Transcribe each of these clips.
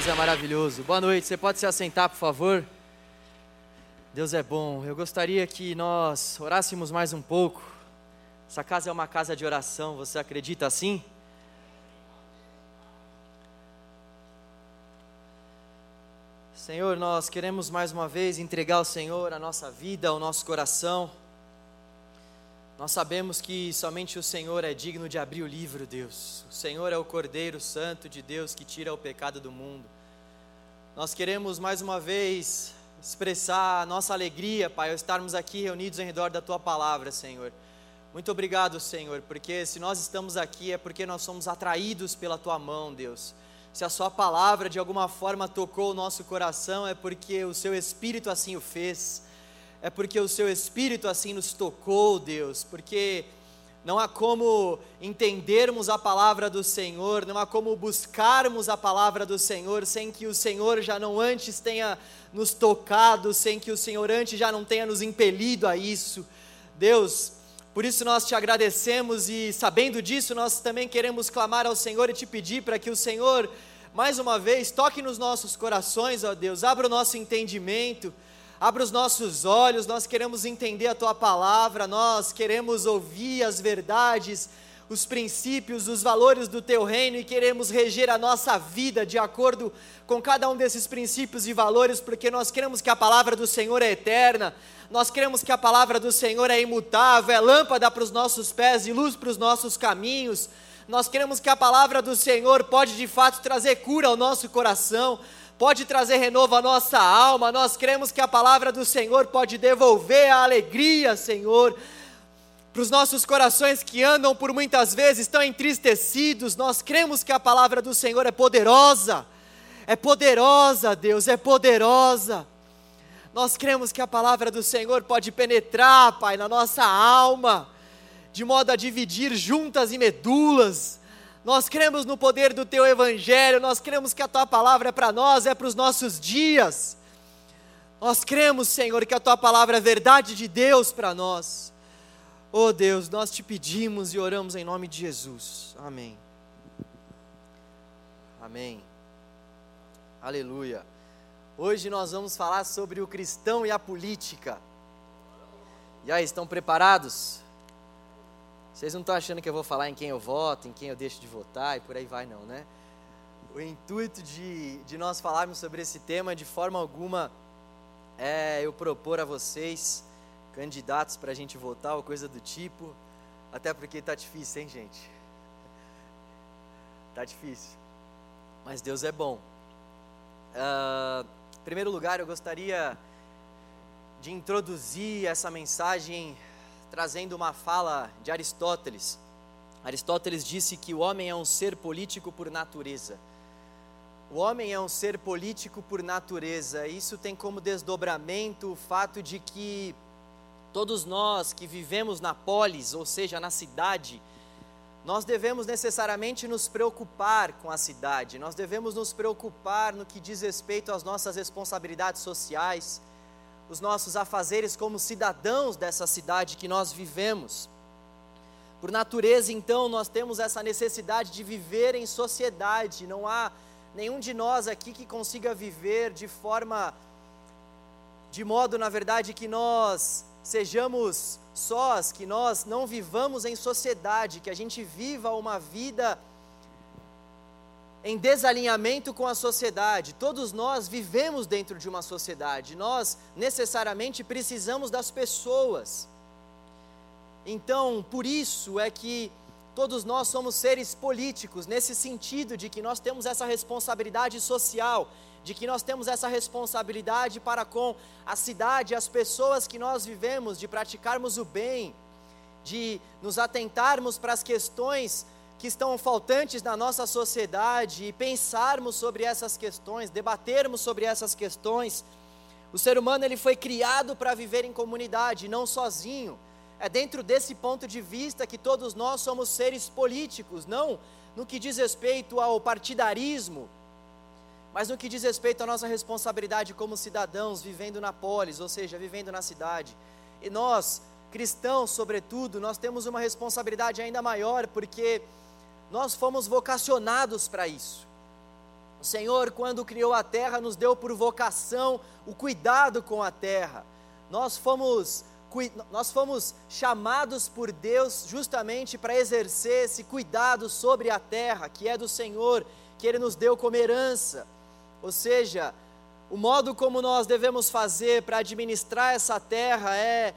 Deus é maravilhoso. Boa noite, você pode se assentar, por favor? Deus é bom. Eu gostaria que nós orássemos mais um pouco. Essa casa é uma casa de oração, você acredita assim? Senhor, nós queremos mais uma vez entregar ao Senhor a nossa vida, o nosso coração. Nós sabemos que somente o Senhor é digno de abrir o livro, Deus. O Senhor é o Cordeiro Santo de Deus que tira o pecado do mundo. Nós queremos mais uma vez expressar a nossa alegria, Pai, ao estarmos aqui reunidos em redor da Tua palavra, Senhor. Muito obrigado, Senhor, porque se nós estamos aqui é porque nós somos atraídos pela Tua mão, Deus. Se a Sua palavra de alguma forma tocou o nosso coração, é porque o Seu Espírito assim o fez é porque o seu Espírito assim nos tocou, Deus, porque não há como entendermos a palavra do Senhor, não há como buscarmos a palavra do Senhor sem que o Senhor já não antes tenha nos tocado, sem que o Senhor antes já não tenha nos impelido a isso. Deus, por isso nós te agradecemos e sabendo disso, nós também queremos clamar ao Senhor e te pedir para que o Senhor, mais uma vez, toque nos nossos corações, ó Deus, abra o nosso entendimento Abra os nossos olhos, nós queremos entender a tua palavra, nós queremos ouvir as verdades, os princípios, os valores do teu reino e queremos reger a nossa vida de acordo com cada um desses princípios e valores, porque nós queremos que a palavra do Senhor é eterna, nós queremos que a palavra do Senhor é imutável, é lâmpada para os nossos pés e luz para os nossos caminhos. Nós queremos que a palavra do Senhor pode de fato trazer cura ao nosso coração pode trazer renovo à nossa alma. Nós cremos que a palavra do Senhor pode devolver a alegria, Senhor, para os nossos corações que andam por muitas vezes estão entristecidos. Nós cremos que a palavra do Senhor é poderosa. É poderosa, Deus, é poderosa. Nós cremos que a palavra do Senhor pode penetrar, Pai, na nossa alma, de modo a dividir juntas e medulas nós cremos no poder do teu evangelho, nós cremos que a tua palavra é para nós, é para os nossos dias. Nós cremos, Senhor, que a tua palavra é verdade de Deus para nós. Oh Deus, nós te pedimos e oramos em nome de Jesus. Amém. Amém. Aleluia. Hoje nós vamos falar sobre o cristão e a política. E aí, estão preparados? Vocês não estão achando que eu vou falar em quem eu voto, em quem eu deixo de votar e por aí vai, não, né? O intuito de, de nós falarmos sobre esse tema, de forma alguma, é eu propor a vocês candidatos para a gente votar ou coisa do tipo, até porque está difícil, hein, gente? Está difícil. Mas Deus é bom. Uh, em primeiro lugar, eu gostaria de introduzir essa mensagem trazendo uma fala de Aristóteles. Aristóteles disse que o homem é um ser político por natureza. O homem é um ser político por natureza. Isso tem como desdobramento o fato de que todos nós que vivemos na polis, ou seja, na cidade, nós devemos necessariamente nos preocupar com a cidade, nós devemos nos preocupar no que diz respeito às nossas responsabilidades sociais, os nossos afazeres como cidadãos dessa cidade que nós vivemos. Por natureza, então, nós temos essa necessidade de viver em sociedade. Não há nenhum de nós aqui que consiga viver de forma, de modo, na verdade, que nós sejamos sós, que nós não vivamos em sociedade, que a gente viva uma vida em desalinhamento com a sociedade. Todos nós vivemos dentro de uma sociedade, nós necessariamente precisamos das pessoas. Então, por isso é que todos nós somos seres políticos, nesse sentido de que nós temos essa responsabilidade social, de que nós temos essa responsabilidade para com a cidade, as pessoas que nós vivemos, de praticarmos o bem, de nos atentarmos para as questões que estão faltantes na nossa sociedade e pensarmos sobre essas questões, debatermos sobre essas questões. O ser humano ele foi criado para viver em comunidade, não sozinho. É dentro desse ponto de vista que todos nós somos seres políticos, não no que diz respeito ao partidarismo, mas no que diz respeito à nossa responsabilidade como cidadãos vivendo na polis, ou seja, vivendo na cidade. E nós, cristãos, sobretudo, nós temos uma responsabilidade ainda maior, porque nós fomos vocacionados para isso. O Senhor, quando criou a terra, nos deu por vocação o cuidado com a terra. Nós fomos, nós fomos chamados por Deus justamente para exercer esse cuidado sobre a terra, que é do Senhor, que Ele nos deu como herança. Ou seja, o modo como nós devemos fazer para administrar essa terra é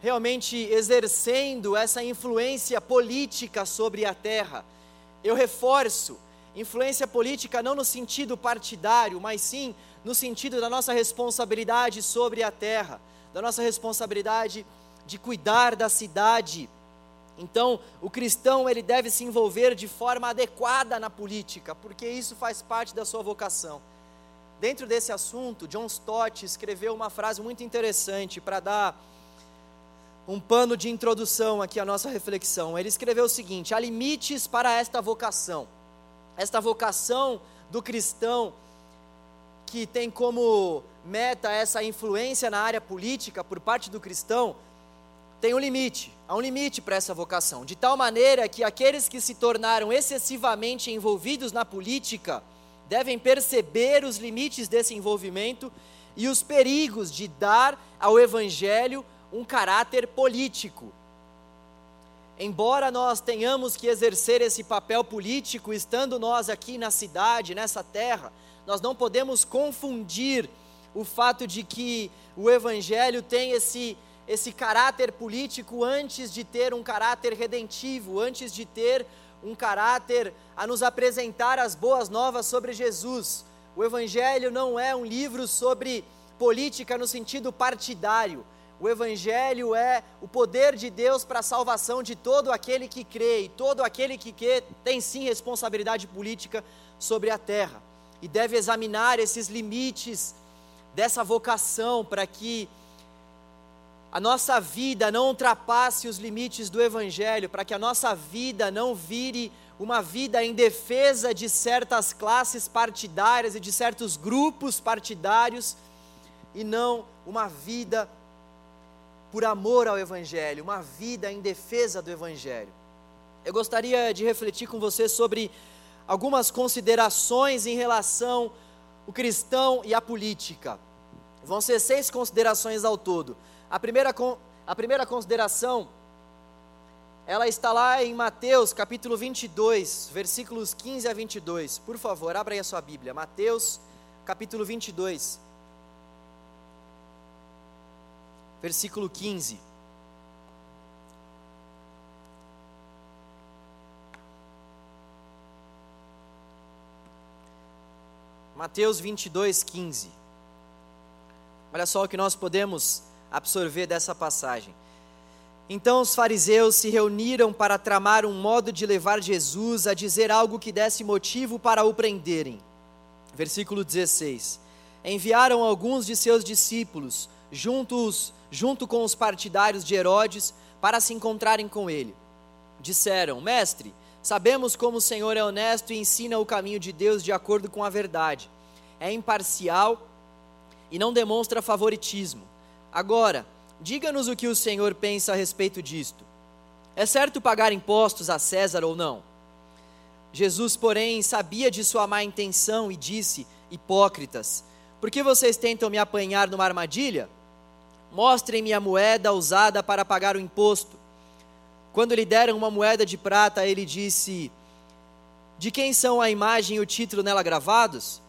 realmente exercendo essa influência política sobre a terra. Eu reforço, influência política não no sentido partidário, mas sim no sentido da nossa responsabilidade sobre a terra, da nossa responsabilidade de cuidar da cidade. Então, o cristão ele deve se envolver de forma adequada na política, porque isso faz parte da sua vocação. Dentro desse assunto, John Stott escreveu uma frase muito interessante para dar um pano de introdução aqui à nossa reflexão. Ele escreveu o seguinte: há limites para esta vocação. Esta vocação do cristão que tem como meta essa influência na área política por parte do cristão, tem um limite, há um limite para essa vocação, de tal maneira que aqueles que se tornaram excessivamente envolvidos na política devem perceber os limites desse envolvimento e os perigos de dar ao evangelho um caráter político. Embora nós tenhamos que exercer esse papel político, estando nós aqui na cidade, nessa terra, nós não podemos confundir o fato de que o Evangelho tem esse, esse caráter político antes de ter um caráter redentivo, antes de ter um caráter a nos apresentar as boas novas sobre Jesus. O Evangelho não é um livro sobre política no sentido partidário. O Evangelho é o poder de Deus para a salvação de todo aquele que crê, e todo aquele que crê tem sim responsabilidade política sobre a terra, e deve examinar esses limites dessa vocação para que a nossa vida não ultrapasse os limites do Evangelho, para que a nossa vida não vire uma vida em defesa de certas classes partidárias e de certos grupos partidários, e não uma vida por amor ao Evangelho, uma vida em defesa do Evangelho. Eu gostaria de refletir com você sobre algumas considerações em relação ao cristão e a política. Vão ser seis considerações ao todo. A primeira, a primeira consideração, ela está lá em Mateus capítulo 22, versículos 15 a 22. Por favor, abra aí a sua Bíblia. Mateus capítulo 22. Versículo 15. Mateus 22, 15. Olha só o que nós podemos absorver dessa passagem. Então os fariseus se reuniram para tramar um modo de levar Jesus a dizer algo que desse motivo para o prenderem. Versículo 16. Enviaram alguns de seus discípulos, juntos junto com os partidários de Herodes, para se encontrarem com ele. Disseram: Mestre, sabemos como o Senhor é honesto e ensina o caminho de Deus de acordo com a verdade. É imparcial e não demonstra favoritismo. Agora, diga-nos o que o Senhor pensa a respeito disto. É certo pagar impostos a César ou não? Jesus, porém, sabia de sua má intenção e disse: Hipócritas, por que vocês tentam me apanhar numa armadilha? Mostrem-me a moeda usada para pagar o imposto. Quando lhe deram uma moeda de prata, ele disse: De quem são a imagem e o título nela gravados?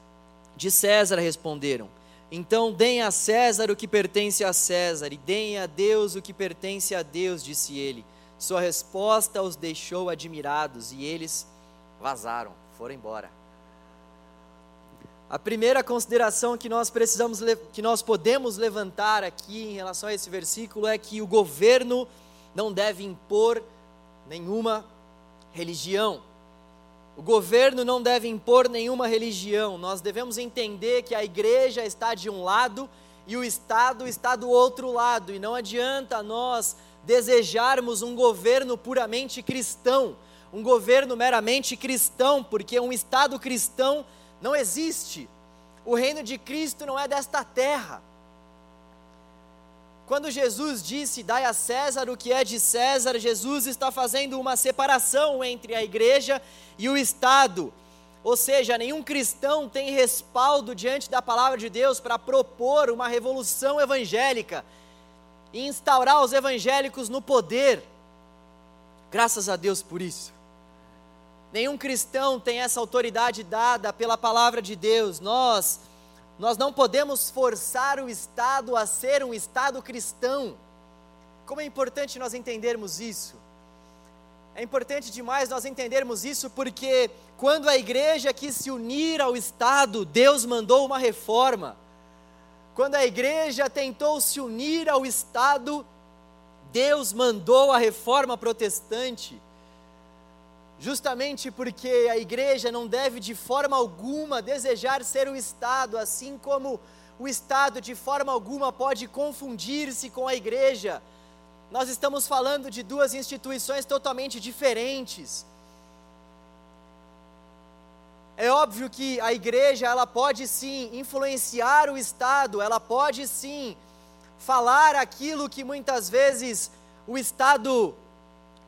De César responderam. Então deem a César o que pertence a César, e deem a Deus o que pertence a Deus, disse ele. Sua resposta os deixou admirados, e eles vazaram, foram embora. A primeira consideração que nós precisamos que nós podemos levantar aqui em relação a esse versículo é que o governo não deve impor nenhuma religião. O governo não deve impor nenhuma religião. Nós devemos entender que a igreja está de um lado e o Estado está do outro lado, e não adianta nós desejarmos um governo puramente cristão, um governo meramente cristão, porque um Estado cristão não existe. O reino de Cristo não é desta terra. Quando Jesus disse: Dai a César o que é de César, Jesus está fazendo uma separação entre a igreja e o Estado. Ou seja, nenhum cristão tem respaldo diante da palavra de Deus para propor uma revolução evangélica e instaurar os evangélicos no poder. Graças a Deus por isso. Nenhum cristão tem essa autoridade dada pela palavra de Deus. Nós nós não podemos forçar o Estado a ser um Estado cristão. Como é importante nós entendermos isso. É importante demais nós entendermos isso porque quando a igreja quis se unir ao Estado, Deus mandou uma reforma. Quando a igreja tentou se unir ao Estado, Deus mandou a reforma protestante justamente porque a igreja não deve de forma alguma desejar ser o Estado, assim como o Estado de forma alguma pode confundir-se com a igreja. Nós estamos falando de duas instituições totalmente diferentes. É óbvio que a igreja, ela pode sim influenciar o Estado, ela pode sim falar aquilo que muitas vezes o Estado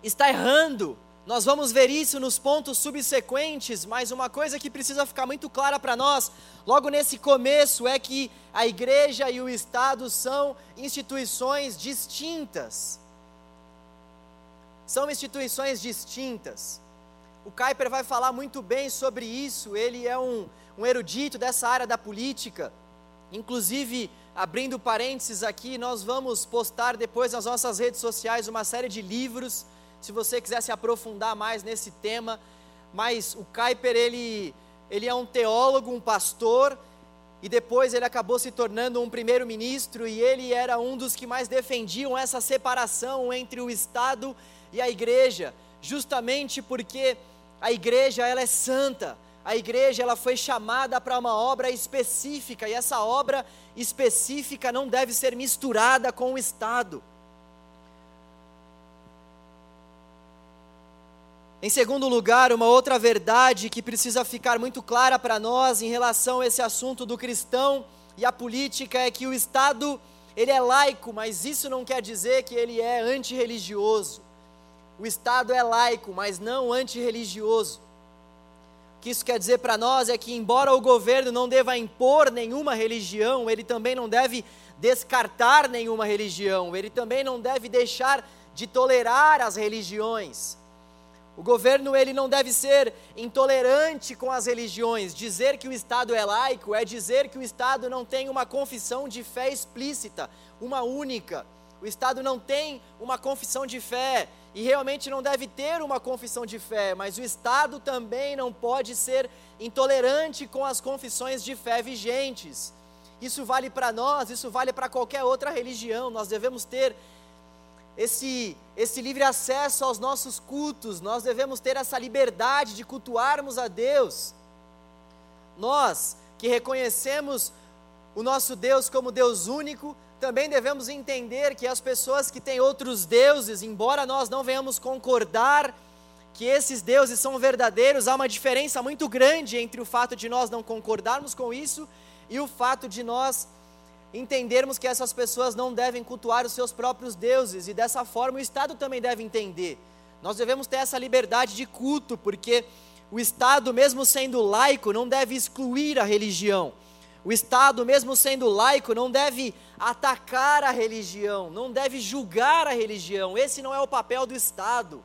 está errando, nós vamos ver isso nos pontos subsequentes, mas uma coisa que precisa ficar muito clara para nós, logo nesse começo, é que a igreja e o Estado são instituições distintas. São instituições distintas. O Kuyper vai falar muito bem sobre isso, ele é um, um erudito dessa área da política. Inclusive, abrindo parênteses aqui, nós vamos postar depois nas nossas redes sociais uma série de livros se você quiser se aprofundar mais nesse tema. Mas o Kuyper, ele, ele é um teólogo, um pastor, e depois ele acabou se tornando um primeiro-ministro, e ele era um dos que mais defendiam essa separação entre o Estado e a igreja, justamente porque a igreja ela é santa, a igreja ela foi chamada para uma obra específica, e essa obra específica não deve ser misturada com o Estado. Em segundo lugar, uma outra verdade que precisa ficar muito clara para nós em relação a esse assunto do cristão e a política é que o Estado, ele é laico, mas isso não quer dizer que ele é antirreligioso. O Estado é laico, mas não antirreligioso. O que isso quer dizer para nós é que, embora o governo não deva impor nenhuma religião, ele também não deve descartar nenhuma religião, ele também não deve deixar de tolerar as religiões. O governo ele não deve ser intolerante com as religiões. Dizer que o Estado é laico é dizer que o Estado não tem uma confissão de fé explícita, uma única. O Estado não tem uma confissão de fé e realmente não deve ter uma confissão de fé, mas o Estado também não pode ser intolerante com as confissões de fé vigentes. Isso vale para nós, isso vale para qualquer outra religião. Nós devemos ter esse, esse livre acesso aos nossos cultos, nós devemos ter essa liberdade de cultuarmos a Deus. Nós que reconhecemos o nosso Deus como Deus único, também devemos entender que as pessoas que têm outros deuses, embora nós não venhamos concordar que esses deuses são verdadeiros, há uma diferença muito grande entre o fato de nós não concordarmos com isso e o fato de nós entendermos que essas pessoas não devem cultuar os seus próprios deuses, e dessa forma o Estado também deve entender. Nós devemos ter essa liberdade de culto, porque o Estado, mesmo sendo laico, não deve excluir a religião. O Estado, mesmo sendo laico, não deve atacar a religião, não deve julgar a religião. Esse não é o papel do Estado.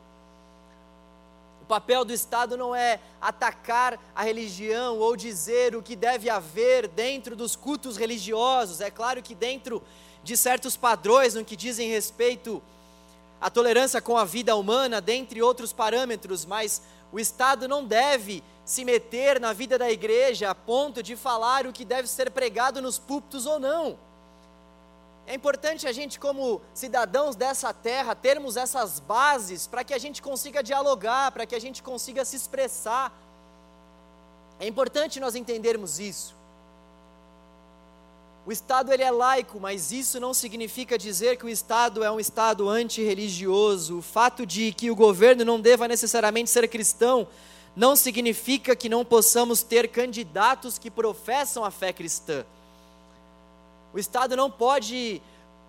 O papel do Estado não é atacar a religião ou dizer o que deve haver dentro dos cultos religiosos. É claro que dentro de certos padrões no que dizem respeito à tolerância com a vida humana, dentre outros parâmetros, mas o Estado não deve se meter na vida da igreja a ponto de falar o que deve ser pregado nos púlpitos ou não. É importante a gente, como cidadãos dessa terra, termos essas bases para que a gente consiga dialogar, para que a gente consiga se expressar. É importante nós entendermos isso. O Estado ele é laico, mas isso não significa dizer que o Estado é um Estado antirreligioso. O fato de que o governo não deva necessariamente ser cristão não significa que não possamos ter candidatos que professam a fé cristã. O Estado não pode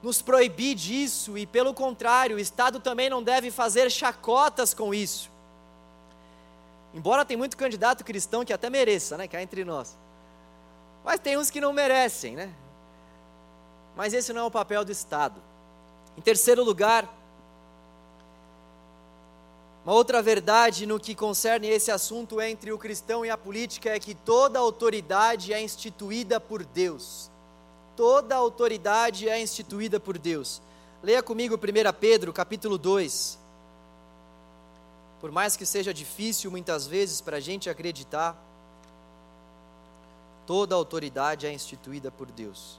nos proibir disso e, pelo contrário, o Estado também não deve fazer chacotas com isso. Embora tem muito candidato cristão que até mereça, né? Que é entre nós. Mas tem uns que não merecem, né? Mas esse não é o papel do Estado. Em terceiro lugar, uma outra verdade no que concerne esse assunto entre o cristão e a política é que toda autoridade é instituída por Deus. Toda autoridade é instituída por Deus. Leia comigo 1 Pedro, capítulo 2. Por mais que seja difícil muitas vezes para a gente acreditar, toda autoridade é instituída por Deus.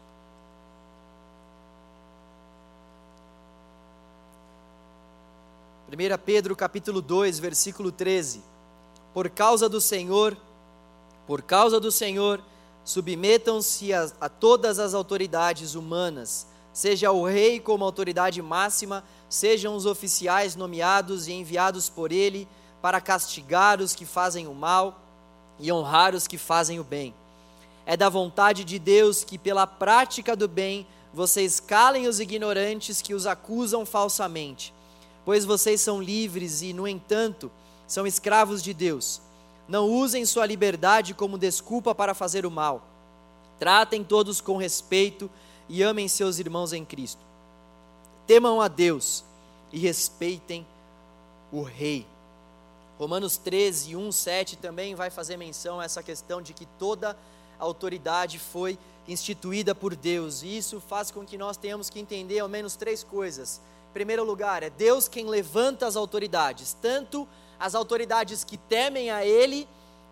1 Pedro capítulo 2, versículo 13. Por causa do Senhor, por causa do Senhor, submetam-se a, a, todas as autoridades humanas, seja o rei como autoridade máxima, sejam os oficiais nomeados e enviados por ele para castigar os que fazem o mal e honrar os que fazem o bem. É da vontade de Deus que, pela prática do bem, vocês calem os ignorantes que os acusam falsamente pois vocês são livres e, no entanto, são escravos de Deus. Não usem sua liberdade como desculpa para fazer o mal. Tratem todos com respeito e amem seus irmãos em Cristo. Temam a Deus e respeitem o Rei. Romanos 13, 1, 7 também vai fazer menção a essa questão de que toda autoridade foi instituída por Deus. E isso faz com que nós tenhamos que entender ao menos três coisas primeiro lugar, é Deus quem levanta as autoridades, tanto as autoridades que temem a Ele,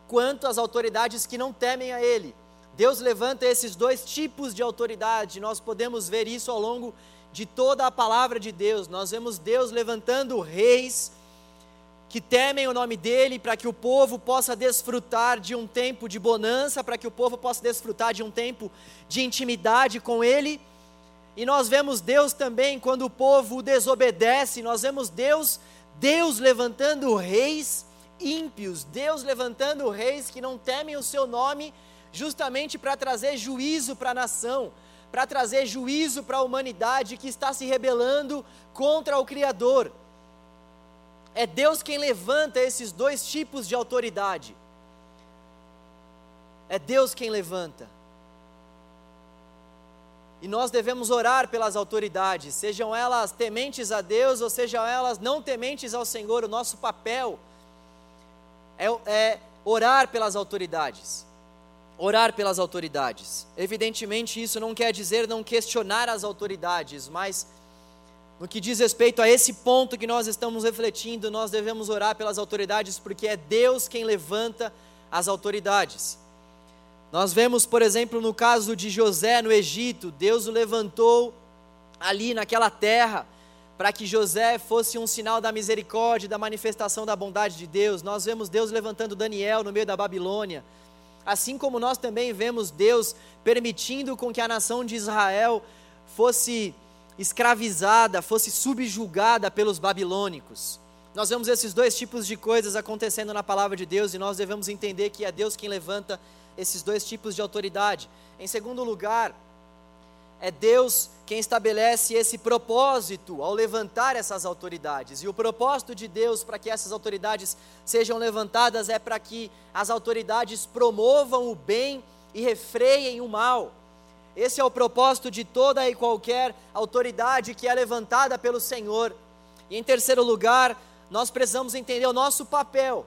quanto as autoridades que não temem a Ele. Deus levanta esses dois tipos de autoridade, nós podemos ver isso ao longo de toda a palavra de Deus. Nós vemos Deus levantando reis que temem o nome dele, para que o povo possa desfrutar de um tempo de bonança, para que o povo possa desfrutar de um tempo de intimidade com ele e nós vemos Deus também quando o povo desobedece, nós vemos Deus, Deus levantando reis ímpios, Deus levantando reis que não temem o seu nome, justamente para trazer juízo para a nação, para trazer juízo para a humanidade que está se rebelando contra o Criador. É Deus quem levanta esses dois tipos de autoridade. É Deus quem levanta. E nós devemos orar pelas autoridades, sejam elas tementes a Deus ou sejam elas não tementes ao Senhor. O nosso papel é, é orar pelas autoridades. Orar pelas autoridades. Evidentemente, isso não quer dizer não questionar as autoridades, mas no que diz respeito a esse ponto que nós estamos refletindo, nós devemos orar pelas autoridades, porque é Deus quem levanta as autoridades. Nós vemos, por exemplo, no caso de José no Egito, Deus o levantou ali naquela terra para que José fosse um sinal da misericórdia, da manifestação da bondade de Deus. Nós vemos Deus levantando Daniel no meio da Babilônia. Assim como nós também vemos Deus permitindo com que a nação de Israel fosse escravizada, fosse subjugada pelos babilônicos. Nós vemos esses dois tipos de coisas acontecendo na palavra de Deus e nós devemos entender que é Deus quem levanta esses dois tipos de autoridade. Em segundo lugar, é Deus quem estabelece esse propósito ao levantar essas autoridades. E o propósito de Deus para que essas autoridades sejam levantadas é para que as autoridades promovam o bem e refreiem o mal. Esse é o propósito de toda e qualquer autoridade que é levantada pelo Senhor. E em terceiro lugar, nós precisamos entender o nosso papel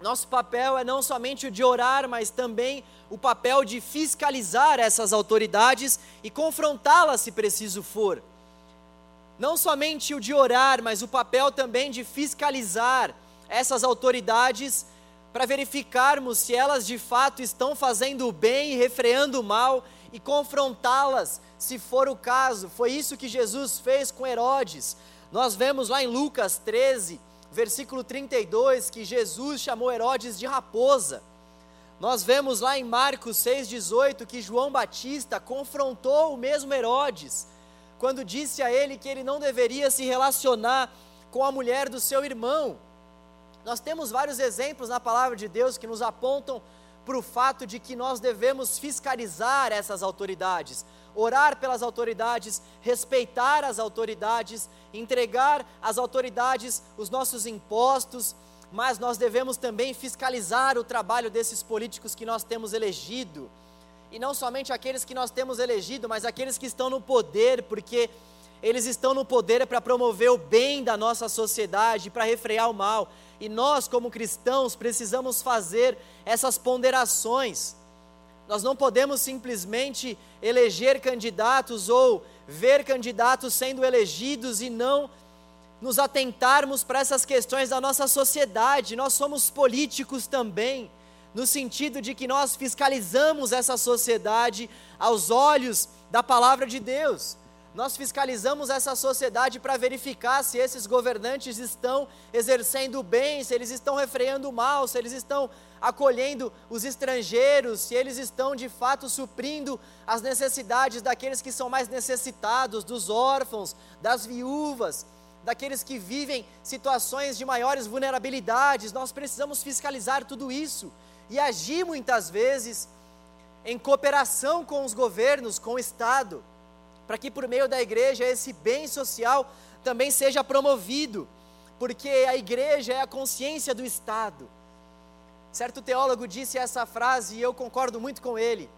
nosso papel é não somente o de orar, mas também o papel de fiscalizar essas autoridades e confrontá-las se preciso for. Não somente o de orar, mas o papel também de fiscalizar essas autoridades para verificarmos se elas de fato estão fazendo o bem e refreando o mal e confrontá-las, se for o caso. Foi isso que Jesus fez com Herodes. Nós vemos lá em Lucas 13, versículo 32, que Jesus chamou Herodes de raposa. Nós vemos lá em Marcos 6,18 que João Batista confrontou o mesmo Herodes, quando disse a ele que ele não deveria se relacionar com a mulher do seu irmão. Nós temos vários exemplos na palavra de Deus que nos apontam para o fato de que nós devemos fiscalizar essas autoridades, orar pelas autoridades, respeitar as autoridades, entregar às autoridades os nossos impostos, mas nós devemos também fiscalizar o trabalho desses políticos que nós temos elegido. E não somente aqueles que nós temos elegido, mas aqueles que estão no poder, porque eles estão no poder para promover o bem da nossa sociedade, para refrear o mal. E nós, como cristãos, precisamos fazer essas ponderações. Nós não podemos simplesmente eleger candidatos ou ver candidatos sendo elegidos e não nos atentarmos para essas questões da nossa sociedade. Nós somos políticos também, no sentido de que nós fiscalizamos essa sociedade aos olhos da palavra de Deus. Nós fiscalizamos essa sociedade para verificar se esses governantes estão exercendo bem, se eles estão refreando o mal, se eles estão acolhendo os estrangeiros, se eles estão de fato suprindo as necessidades daqueles que são mais necessitados, dos órfãos, das viúvas, daqueles que vivem situações de maiores vulnerabilidades. Nós precisamos fiscalizar tudo isso e agir muitas vezes em cooperação com os governos, com o Estado, para que por meio da igreja esse bem social também seja promovido, porque a igreja é a consciência do Estado. Certo teólogo disse essa frase e eu concordo muito com ele.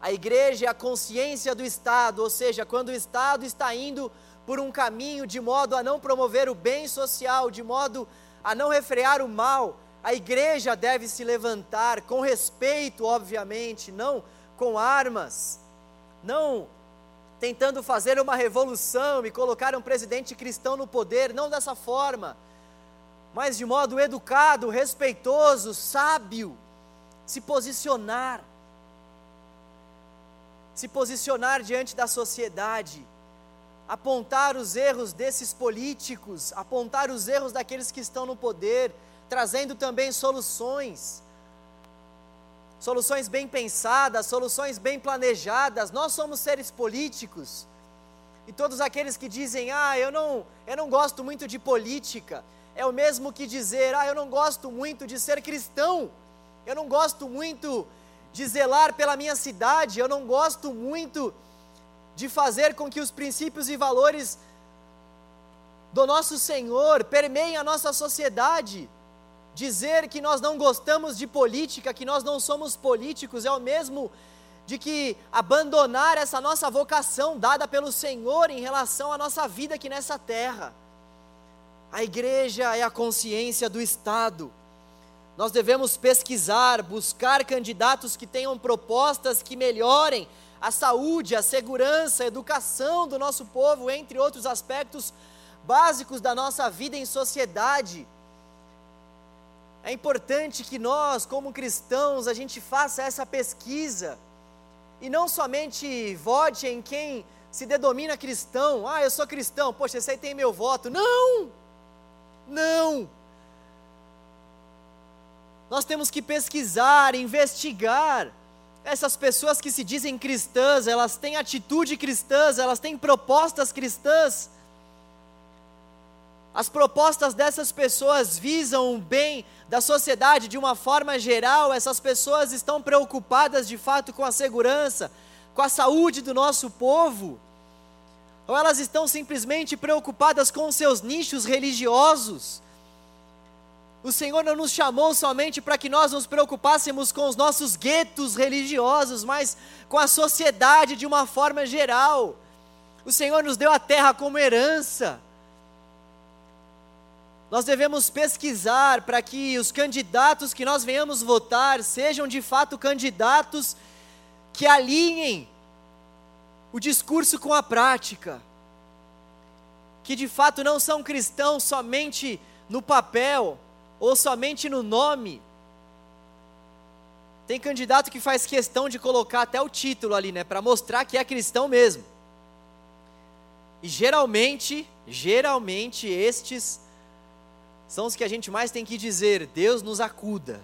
A igreja é a consciência do Estado, ou seja, quando o Estado está indo por um caminho de modo a não promover o bem social, de modo a não refrear o mal, a igreja deve se levantar com respeito, obviamente, não com armas, não tentando fazer uma revolução e colocar um presidente cristão no poder, não dessa forma mas de modo educado, respeitoso, sábio, se posicionar. Se posicionar diante da sociedade, apontar os erros desses políticos, apontar os erros daqueles que estão no poder, trazendo também soluções. Soluções bem pensadas, soluções bem planejadas. Nós somos seres políticos. E todos aqueles que dizem: "Ah, eu não, eu não gosto muito de política", é o mesmo que dizer: ah, eu não gosto muito de ser cristão, eu não gosto muito de zelar pela minha cidade, eu não gosto muito de fazer com que os princípios e valores do nosso Senhor permeiem a nossa sociedade. Dizer que nós não gostamos de política, que nós não somos políticos, é o mesmo de que abandonar essa nossa vocação dada pelo Senhor em relação à nossa vida aqui nessa terra. A igreja é a consciência do Estado. Nós devemos pesquisar, buscar candidatos que tenham propostas que melhorem a saúde, a segurança, a educação do nosso povo, entre outros aspectos básicos da nossa vida em sociedade. É importante que nós, como cristãos, a gente faça essa pesquisa e não somente vote em quem se denomina cristão. Ah, eu sou cristão, poxa, esse aí tem meu voto. Não! Não! Nós temos que pesquisar, investigar. Essas pessoas que se dizem cristãs, elas têm atitude cristãs, elas têm propostas cristãs. As propostas dessas pessoas visam o bem da sociedade de uma forma geral, essas pessoas estão preocupadas de fato com a segurança, com a saúde do nosso povo ou elas estão simplesmente preocupadas com seus nichos religiosos. O Senhor não nos chamou somente para que nós nos preocupássemos com os nossos guetos religiosos, mas com a sociedade de uma forma geral. O Senhor nos deu a terra como herança. Nós devemos pesquisar para que os candidatos que nós venhamos votar sejam de fato candidatos que alinhem o discurso com a prática, que de fato não são cristãos somente no papel ou somente no nome. Tem candidato que faz questão de colocar até o título ali, né, para mostrar que é cristão mesmo. E geralmente, geralmente estes são os que a gente mais tem que dizer: Deus nos acuda.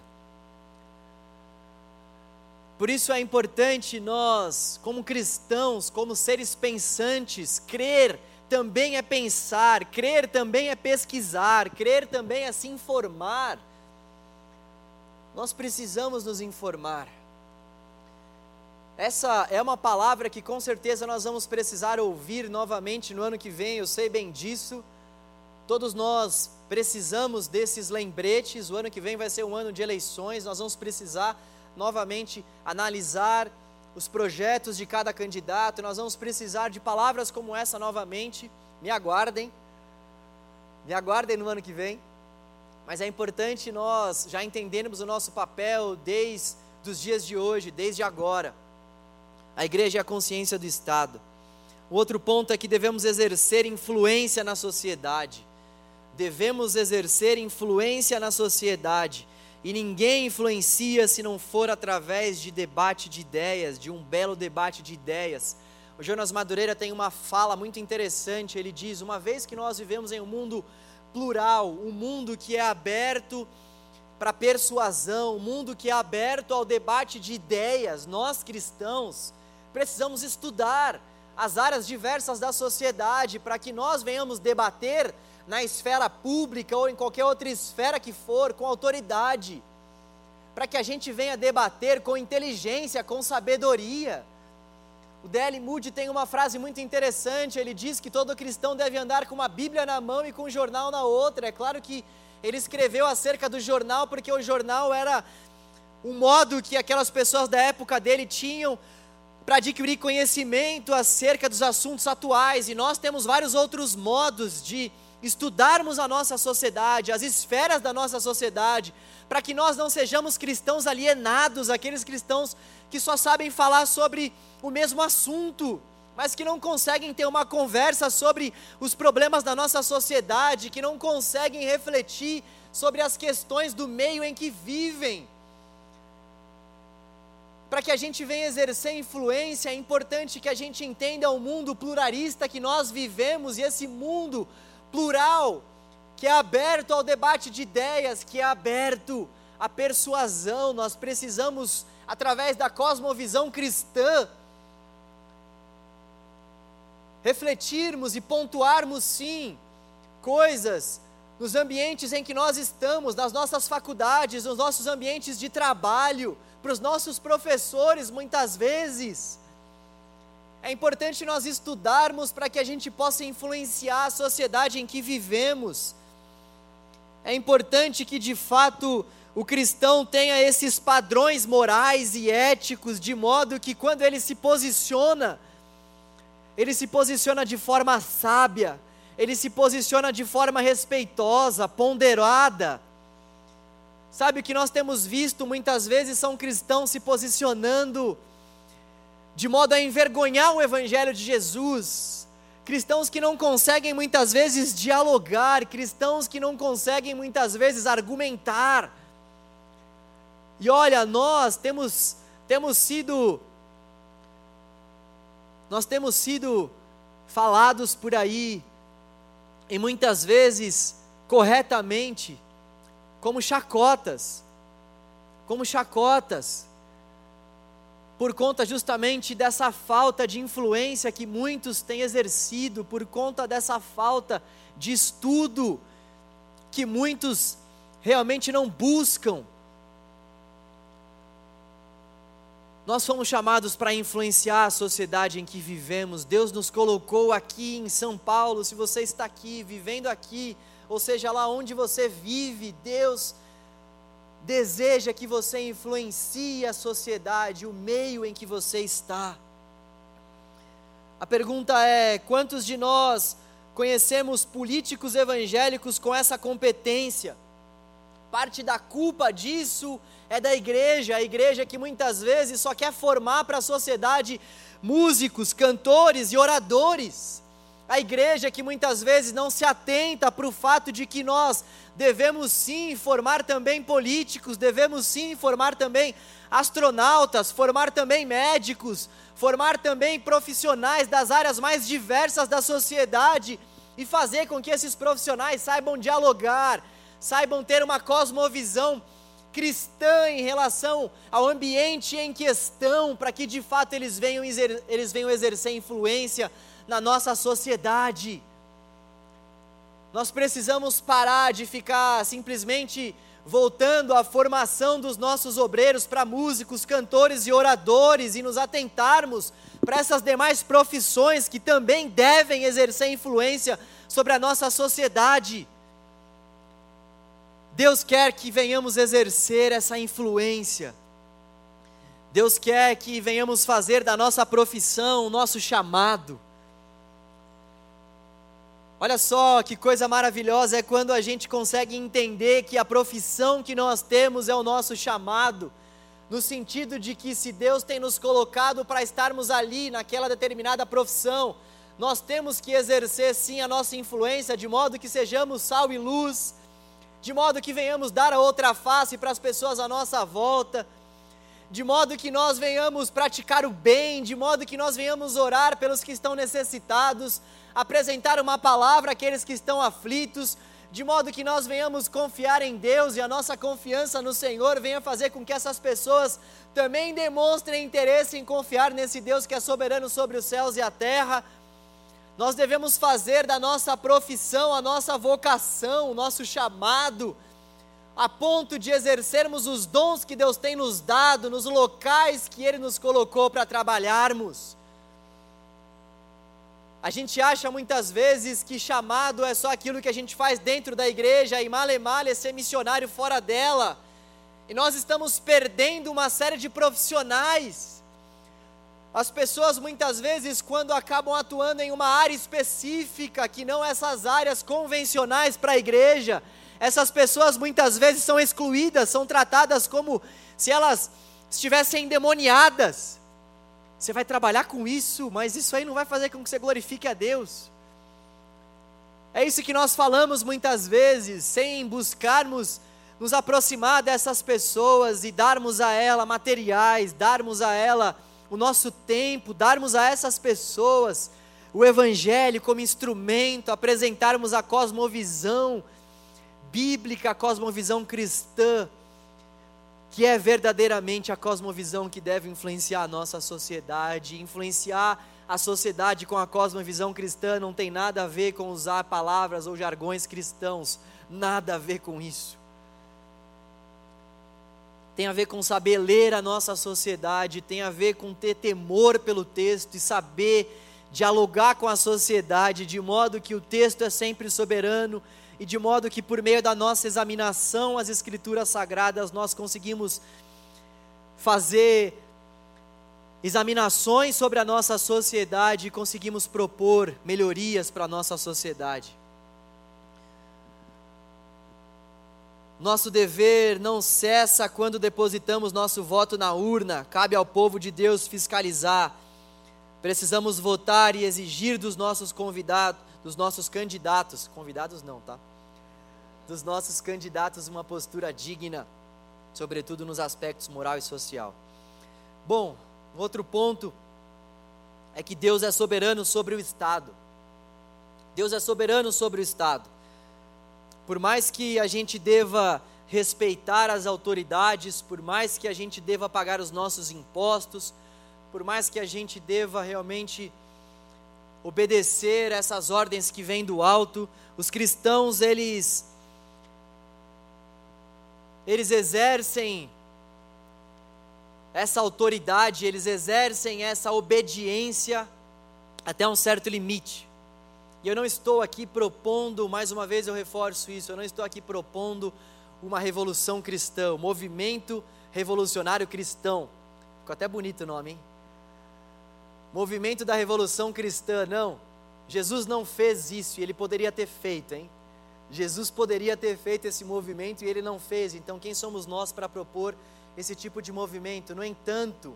Por isso é importante nós, como cristãos, como seres pensantes, crer também é pensar, crer também é pesquisar, crer também é se informar. Nós precisamos nos informar. Essa é uma palavra que com certeza nós vamos precisar ouvir novamente no ano que vem, eu sei bem disso. Todos nós precisamos desses lembretes. O ano que vem vai ser um ano de eleições, nós vamos precisar novamente analisar os projetos de cada candidato, nós vamos precisar de palavras como essa novamente. Me aguardem, me aguardem no ano que vem. Mas é importante nós já entendermos o nosso papel desde os dias de hoje, desde agora. A igreja é a consciência do Estado. O outro ponto é que devemos exercer influência na sociedade. Devemos exercer influência na sociedade. E ninguém influencia se não for através de debate de ideias, de um belo debate de ideias. O Jonas Madureira tem uma fala muito interessante. Ele diz: Uma vez que nós vivemos em um mundo plural, um mundo que é aberto para persuasão, um mundo que é aberto ao debate de ideias, nós cristãos precisamos estudar as áreas diversas da sociedade para que nós venhamos debater na esfera pública ou em qualquer outra esfera que for, com autoridade, para que a gente venha debater com inteligência, com sabedoria. O D.L. Moody tem uma frase muito interessante, ele diz que todo cristão deve andar com uma Bíblia na mão e com um jornal na outra. É claro que ele escreveu acerca do jornal, porque o jornal era um modo que aquelas pessoas da época dele tinham para adquirir conhecimento acerca dos assuntos atuais, e nós temos vários outros modos de estudarmos a nossa sociedade, as esferas da nossa sociedade, para que nós não sejamos cristãos alienados, aqueles cristãos que só sabem falar sobre o mesmo assunto, mas que não conseguem ter uma conversa sobre os problemas da nossa sociedade, que não conseguem refletir sobre as questões do meio em que vivem. Para que a gente venha exercer influência, é importante que a gente entenda o mundo pluralista que nós vivemos e esse mundo plural, que é aberto ao debate de ideias, que é aberto à persuasão. Nós precisamos, através da cosmovisão cristã, refletirmos e pontuarmos sim coisas nos ambientes em que nós estamos, nas nossas faculdades, nos nossos ambientes de trabalho, para os nossos professores, muitas vezes é importante nós estudarmos para que a gente possa influenciar a sociedade em que vivemos. É importante que de fato o cristão tenha esses padrões morais e éticos, de modo que quando ele se posiciona, ele se posiciona de forma sábia, ele se posiciona de forma respeitosa, ponderada. Sabe o que nós temos visto muitas vezes são cristãos se posicionando de modo a envergonhar o Evangelho de Jesus. Cristãos que não conseguem muitas vezes dialogar, cristãos que não conseguem muitas vezes argumentar. E olha, nós temos, temos sido, nós temos sido falados por aí, e muitas vezes corretamente, como chacotas, como chacotas por conta justamente dessa falta de influência que muitos têm exercido, por conta dessa falta de estudo que muitos realmente não buscam. Nós fomos chamados para influenciar a sociedade em que vivemos. Deus nos colocou aqui em São Paulo. Se você está aqui, vivendo aqui, ou seja, lá onde você vive, Deus deseja que você influencie a sociedade, o meio em que você está. A pergunta é: quantos de nós conhecemos políticos evangélicos com essa competência? Parte da culpa disso é da igreja, a igreja que muitas vezes só quer formar para a sociedade músicos, cantores e oradores. A igreja que muitas vezes não se atenta para o fato de que nós devemos sim formar também políticos, devemos sim formar também astronautas, formar também médicos, formar também profissionais das áreas mais diversas da sociedade e fazer com que esses profissionais saibam dialogar, saibam ter uma cosmovisão cristã em relação ao ambiente em questão, para que de fato eles venham, eles venham exercer influência na nossa sociedade. Nós precisamos parar de ficar simplesmente voltando à formação dos nossos obreiros para músicos, cantores e oradores e nos atentarmos para essas demais profissões que também devem exercer influência sobre a nossa sociedade. Deus quer que venhamos exercer essa influência. Deus quer que venhamos fazer da nossa profissão o nosso chamado. Olha só que coisa maravilhosa é quando a gente consegue entender que a profissão que nós temos é o nosso chamado, no sentido de que se Deus tem nos colocado para estarmos ali naquela determinada profissão, nós temos que exercer sim a nossa influência de modo que sejamos sal e luz de modo que venhamos dar a outra face para as pessoas à nossa volta, de modo que nós venhamos praticar o bem, de modo que nós venhamos orar pelos que estão necessitados, apresentar uma palavra àqueles que estão aflitos, de modo que nós venhamos confiar em Deus e a nossa confiança no Senhor venha fazer com que essas pessoas também demonstrem interesse em confiar nesse Deus que é soberano sobre os céus e a terra. Nós devemos fazer da nossa profissão a nossa vocação, o nosso chamado, a ponto de exercermos os dons que Deus tem nos dado nos locais que Ele nos colocou para trabalharmos. A gente acha muitas vezes que chamado é só aquilo que a gente faz dentro da igreja e male male é ser missionário fora dela. E nós estamos perdendo uma série de profissionais as pessoas muitas vezes, quando acabam atuando em uma área específica, que não essas áreas convencionais para a igreja, essas pessoas muitas vezes são excluídas, são tratadas como se elas estivessem endemoniadas. Você vai trabalhar com isso, mas isso aí não vai fazer com que você glorifique a Deus. É isso que nós falamos muitas vezes, sem buscarmos nos aproximar dessas pessoas e darmos a ela materiais, darmos a ela o nosso tempo, darmos a essas pessoas o Evangelho como instrumento, apresentarmos a cosmovisão bíblica, a cosmovisão cristã, que é verdadeiramente a cosmovisão que deve influenciar a nossa sociedade. Influenciar a sociedade com a cosmovisão cristã não tem nada a ver com usar palavras ou jargões cristãos, nada a ver com isso tem a ver com saber ler a nossa sociedade, tem a ver com ter temor pelo texto e saber dialogar com a sociedade de modo que o texto é sempre soberano e de modo que por meio da nossa examinação às escrituras sagradas nós conseguimos fazer examinações sobre a nossa sociedade e conseguimos propor melhorias para a nossa sociedade. Nosso dever não cessa quando depositamos nosso voto na urna, cabe ao povo de Deus fiscalizar. Precisamos votar e exigir dos nossos convidados, dos nossos candidatos, convidados não, tá? Dos nossos candidatos uma postura digna, sobretudo nos aspectos moral e social. Bom, outro ponto é que Deus é soberano sobre o Estado. Deus é soberano sobre o Estado. Por mais que a gente deva respeitar as autoridades, por mais que a gente deva pagar os nossos impostos, por mais que a gente deva realmente obedecer essas ordens que vêm do alto, os cristãos eles eles exercem essa autoridade, eles exercem essa obediência até um certo limite. E eu não estou aqui propondo, mais uma vez eu reforço isso, eu não estou aqui propondo uma revolução cristã, um movimento revolucionário cristão. Ficou até bonito o nome, hein? Movimento da Revolução Cristã, não. Jesus não fez isso e ele poderia ter feito, hein? Jesus poderia ter feito esse movimento e ele não fez. Então, quem somos nós para propor esse tipo de movimento? No entanto,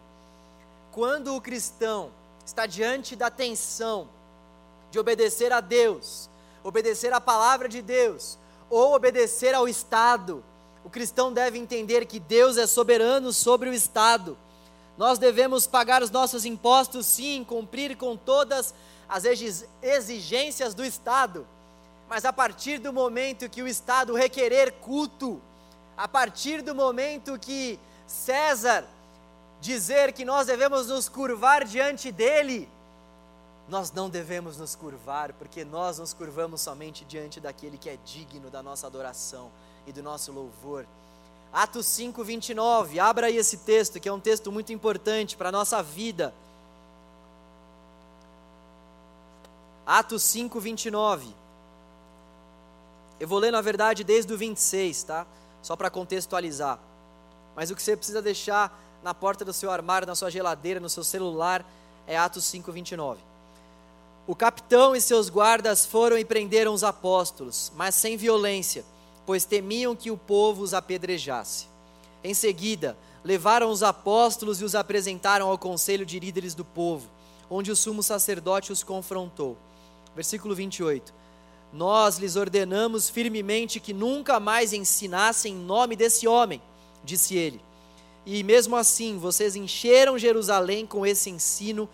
quando o cristão está diante da tensão de obedecer a Deus, obedecer a palavra de Deus, ou obedecer ao Estado. O cristão deve entender que Deus é soberano sobre o Estado. Nós devemos pagar os nossos impostos, sim, cumprir com todas as exigências do Estado. Mas a partir do momento que o Estado requerer culto, a partir do momento que César dizer que nós devemos nos curvar diante dele, nós não devemos nos curvar, porque nós nos curvamos somente diante daquele que é digno da nossa adoração e do nosso louvor. Atos 5, 29, abra aí esse texto, que é um texto muito importante para a nossa vida. Atos 5, 29. Eu vou ler, na verdade, desde o 26, tá? Só para contextualizar. Mas o que você precisa deixar na porta do seu armário, na sua geladeira, no seu celular, é Atos 5, 29. O capitão e seus guardas foram e prenderam os apóstolos, mas sem violência, pois temiam que o povo os apedrejasse. Em seguida, levaram os apóstolos e os apresentaram ao conselho de líderes do povo, onde o sumo sacerdote os confrontou. Versículo 28. Nós lhes ordenamos firmemente que nunca mais ensinassem em nome desse homem, disse ele. E mesmo assim, vocês encheram Jerusalém com esse ensino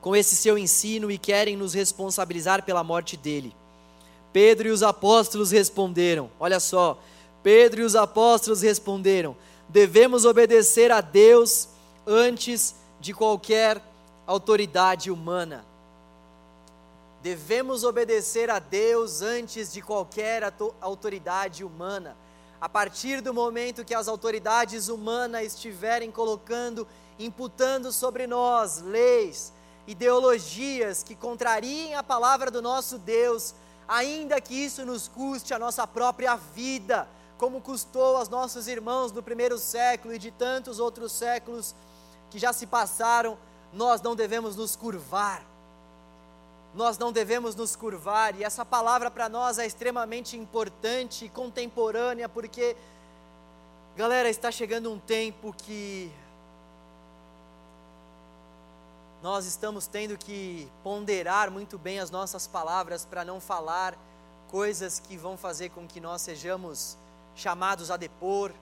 com esse seu ensino e querem nos responsabilizar pela morte dele. Pedro e os apóstolos responderam: Olha só, Pedro e os apóstolos responderam: devemos obedecer a Deus antes de qualquer autoridade humana. Devemos obedecer a Deus antes de qualquer autoridade humana. A partir do momento que as autoridades humanas estiverem colocando, imputando sobre nós leis, ideologias que contrariem a palavra do nosso Deus, ainda que isso nos custe a nossa própria vida, como custou aos nossos irmãos do primeiro século e de tantos outros séculos que já se passaram, nós não devemos nos curvar. Nós não devemos nos curvar, e essa palavra para nós é extremamente importante e contemporânea, porque, galera, está chegando um tempo que nós estamos tendo que ponderar muito bem as nossas palavras para não falar coisas que vão fazer com que nós sejamos chamados a depor,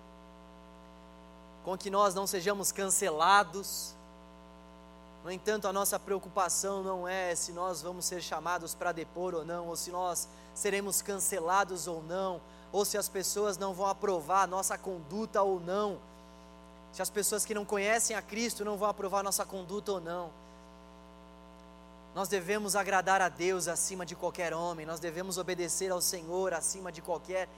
com que nós não sejamos cancelados. No entanto, a nossa preocupação não é se nós vamos ser chamados para depor ou não, ou se nós seremos cancelados ou não, ou se as pessoas não vão aprovar a nossa conduta ou não, se as pessoas que não conhecem a Cristo não vão aprovar a nossa conduta ou não. Nós devemos agradar a Deus acima de qualquer homem, nós devemos obedecer ao Senhor acima de qualquer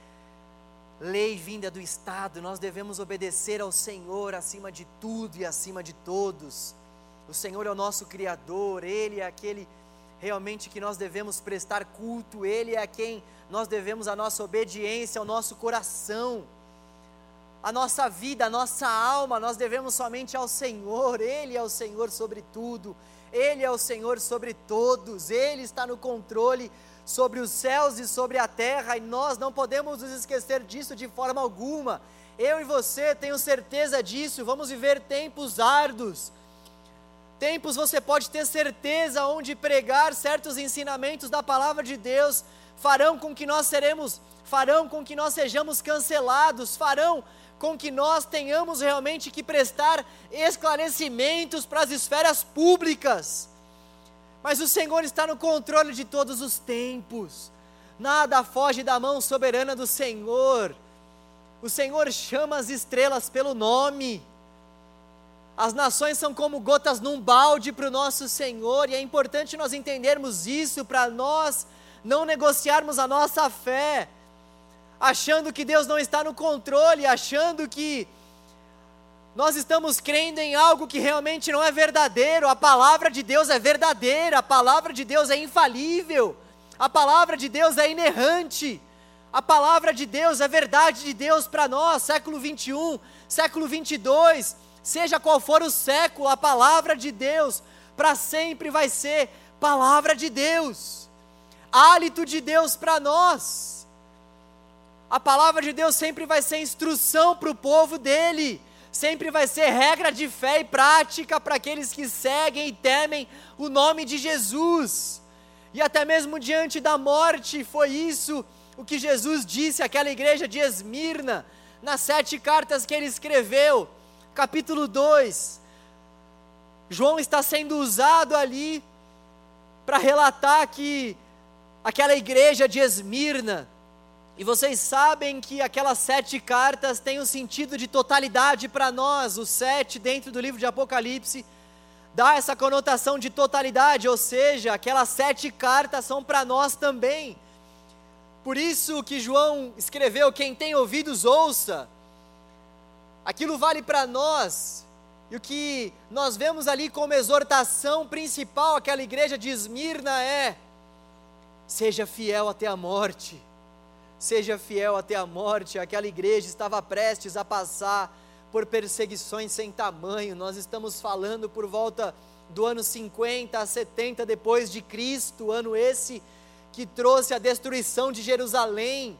lei vinda do Estado, nós devemos obedecer ao Senhor acima de tudo e acima de todos. O Senhor é o nosso Criador, Ele é aquele realmente que nós devemos prestar culto, Ele é a quem nós devemos a nossa obediência, ao nosso coração, a nossa vida, a nossa alma, nós devemos somente ao Senhor, Ele é o Senhor sobre tudo, ele é o Senhor sobre todos, Ele está no controle sobre os céus e sobre a terra, e nós não podemos nos esquecer disso de forma alguma. Eu e você tenho certeza disso, vamos viver tempos árduos. Tempos você pode ter certeza onde pregar certos ensinamentos da palavra de Deus farão com que nós seremos, farão com que nós sejamos cancelados, farão com que nós tenhamos realmente que prestar esclarecimentos para as esferas públicas. Mas o Senhor está no controle de todos os tempos, nada foge da mão soberana do Senhor. O Senhor chama as estrelas pelo nome. As nações são como gotas num balde para o nosso Senhor, e é importante nós entendermos isso para nós não negociarmos a nossa fé achando que Deus não está no controle, achando que nós estamos crendo em algo que realmente não é verdadeiro. A palavra de Deus é verdadeira, a palavra de Deus é infalível, a palavra de Deus é inerrante. A palavra de Deus é verdade de Deus para nós, século 21, século 22, seja qual for o século, a palavra de Deus para sempre vai ser palavra de Deus, hálito de Deus para nós. A palavra de Deus sempre vai ser instrução para o povo dele, sempre vai ser regra de fé e prática para aqueles que seguem e temem o nome de Jesus. E até mesmo diante da morte, foi isso o que Jesus disse àquela igreja de Esmirna, nas sete cartas que ele escreveu, capítulo 2. João está sendo usado ali para relatar que aquela igreja de Esmirna, e vocês sabem que aquelas sete cartas têm um sentido de totalidade para nós. O sete, dentro do livro de Apocalipse, dá essa conotação de totalidade, ou seja, aquelas sete cartas são para nós também. Por isso que João escreveu: quem tem ouvidos, ouça. Aquilo vale para nós. E o que nós vemos ali como exortação principal àquela igreja de Esmirna é: seja fiel até a morte seja fiel até a morte. Aquela igreja estava prestes a passar por perseguições sem tamanho. Nós estamos falando por volta do ano 50 a 70 depois de Cristo, ano esse que trouxe a destruição de Jerusalém.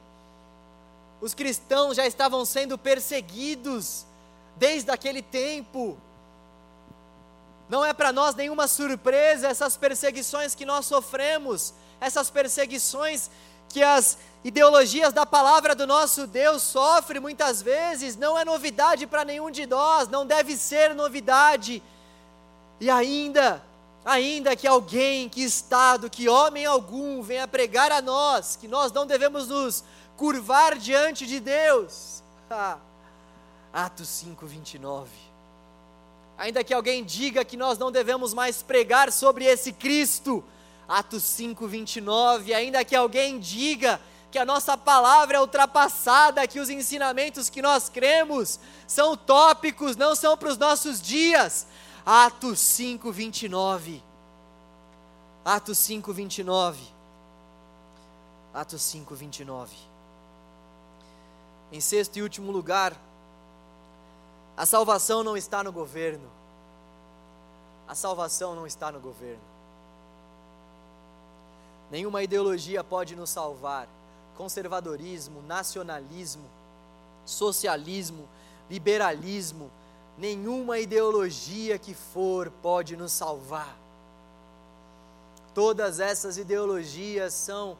Os cristãos já estavam sendo perseguidos desde aquele tempo. Não é para nós nenhuma surpresa essas perseguições que nós sofremos, essas perseguições que as ideologias da palavra do nosso Deus sofrem muitas vezes, não é novidade para nenhum de nós, não deve ser novidade. E ainda, ainda que alguém, que Estado, que homem algum venha pregar a nós, que nós não devemos nos curvar diante de Deus. Atos 5, 29 ainda que alguém diga que nós não devemos mais pregar sobre esse Cristo, Atos 5, 29, ainda que alguém diga que a nossa palavra é ultrapassada, que os ensinamentos que nós cremos são utópicos, não são para os nossos dias, Atos 5, 29. Atos 5, 29. Atos 5, 29. Em sexto e último lugar, a salvação não está no governo. A salvação não está no governo. Nenhuma ideologia pode nos salvar. Conservadorismo, nacionalismo, socialismo, liberalismo, nenhuma ideologia que for pode nos salvar. Todas essas ideologias são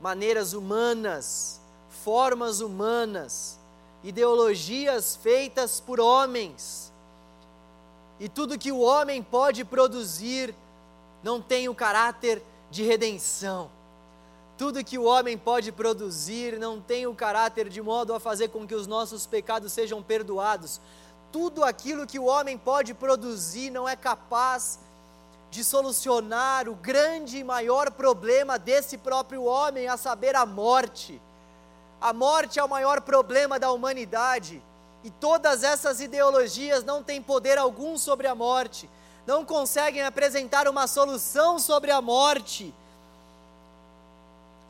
maneiras humanas, formas humanas ideologias feitas por homens. E tudo que o homem pode produzir não tem o caráter de redenção. Tudo que o homem pode produzir não tem o caráter de modo a fazer com que os nossos pecados sejam perdoados. Tudo aquilo que o homem pode produzir não é capaz de solucionar o grande e maior problema desse próprio homem, a saber, a morte. A morte é o maior problema da humanidade e todas essas ideologias não têm poder algum sobre a morte, não conseguem apresentar uma solução sobre a morte.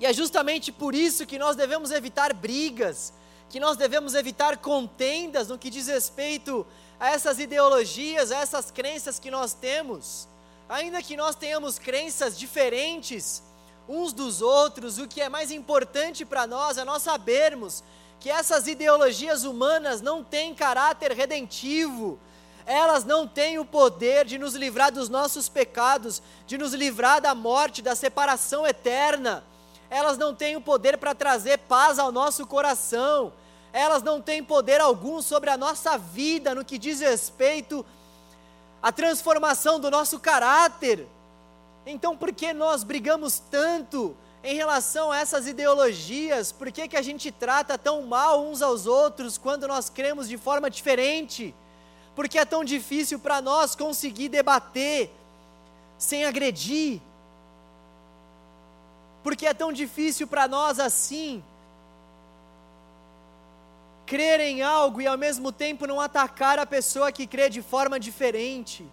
E é justamente por isso que nós devemos evitar brigas, que nós devemos evitar contendas no que diz respeito a essas ideologias, a essas crenças que nós temos. Ainda que nós tenhamos crenças diferentes, uns dos outros, o que é mais importante para nós é nós sabermos que essas ideologias humanas não têm caráter redentivo, elas não têm o poder de nos livrar dos nossos pecados, de nos livrar da morte, da separação eterna, elas não têm o poder para trazer paz ao nosso coração, elas não têm poder algum sobre a nossa vida no que diz respeito à transformação do nosso caráter. Então, por que nós brigamos tanto em relação a essas ideologias? Por que, que a gente trata tão mal uns aos outros quando nós cremos de forma diferente? Por que é tão difícil para nós conseguir debater sem agredir? Por que é tão difícil para nós assim crer em algo e ao mesmo tempo não atacar a pessoa que crê de forma diferente?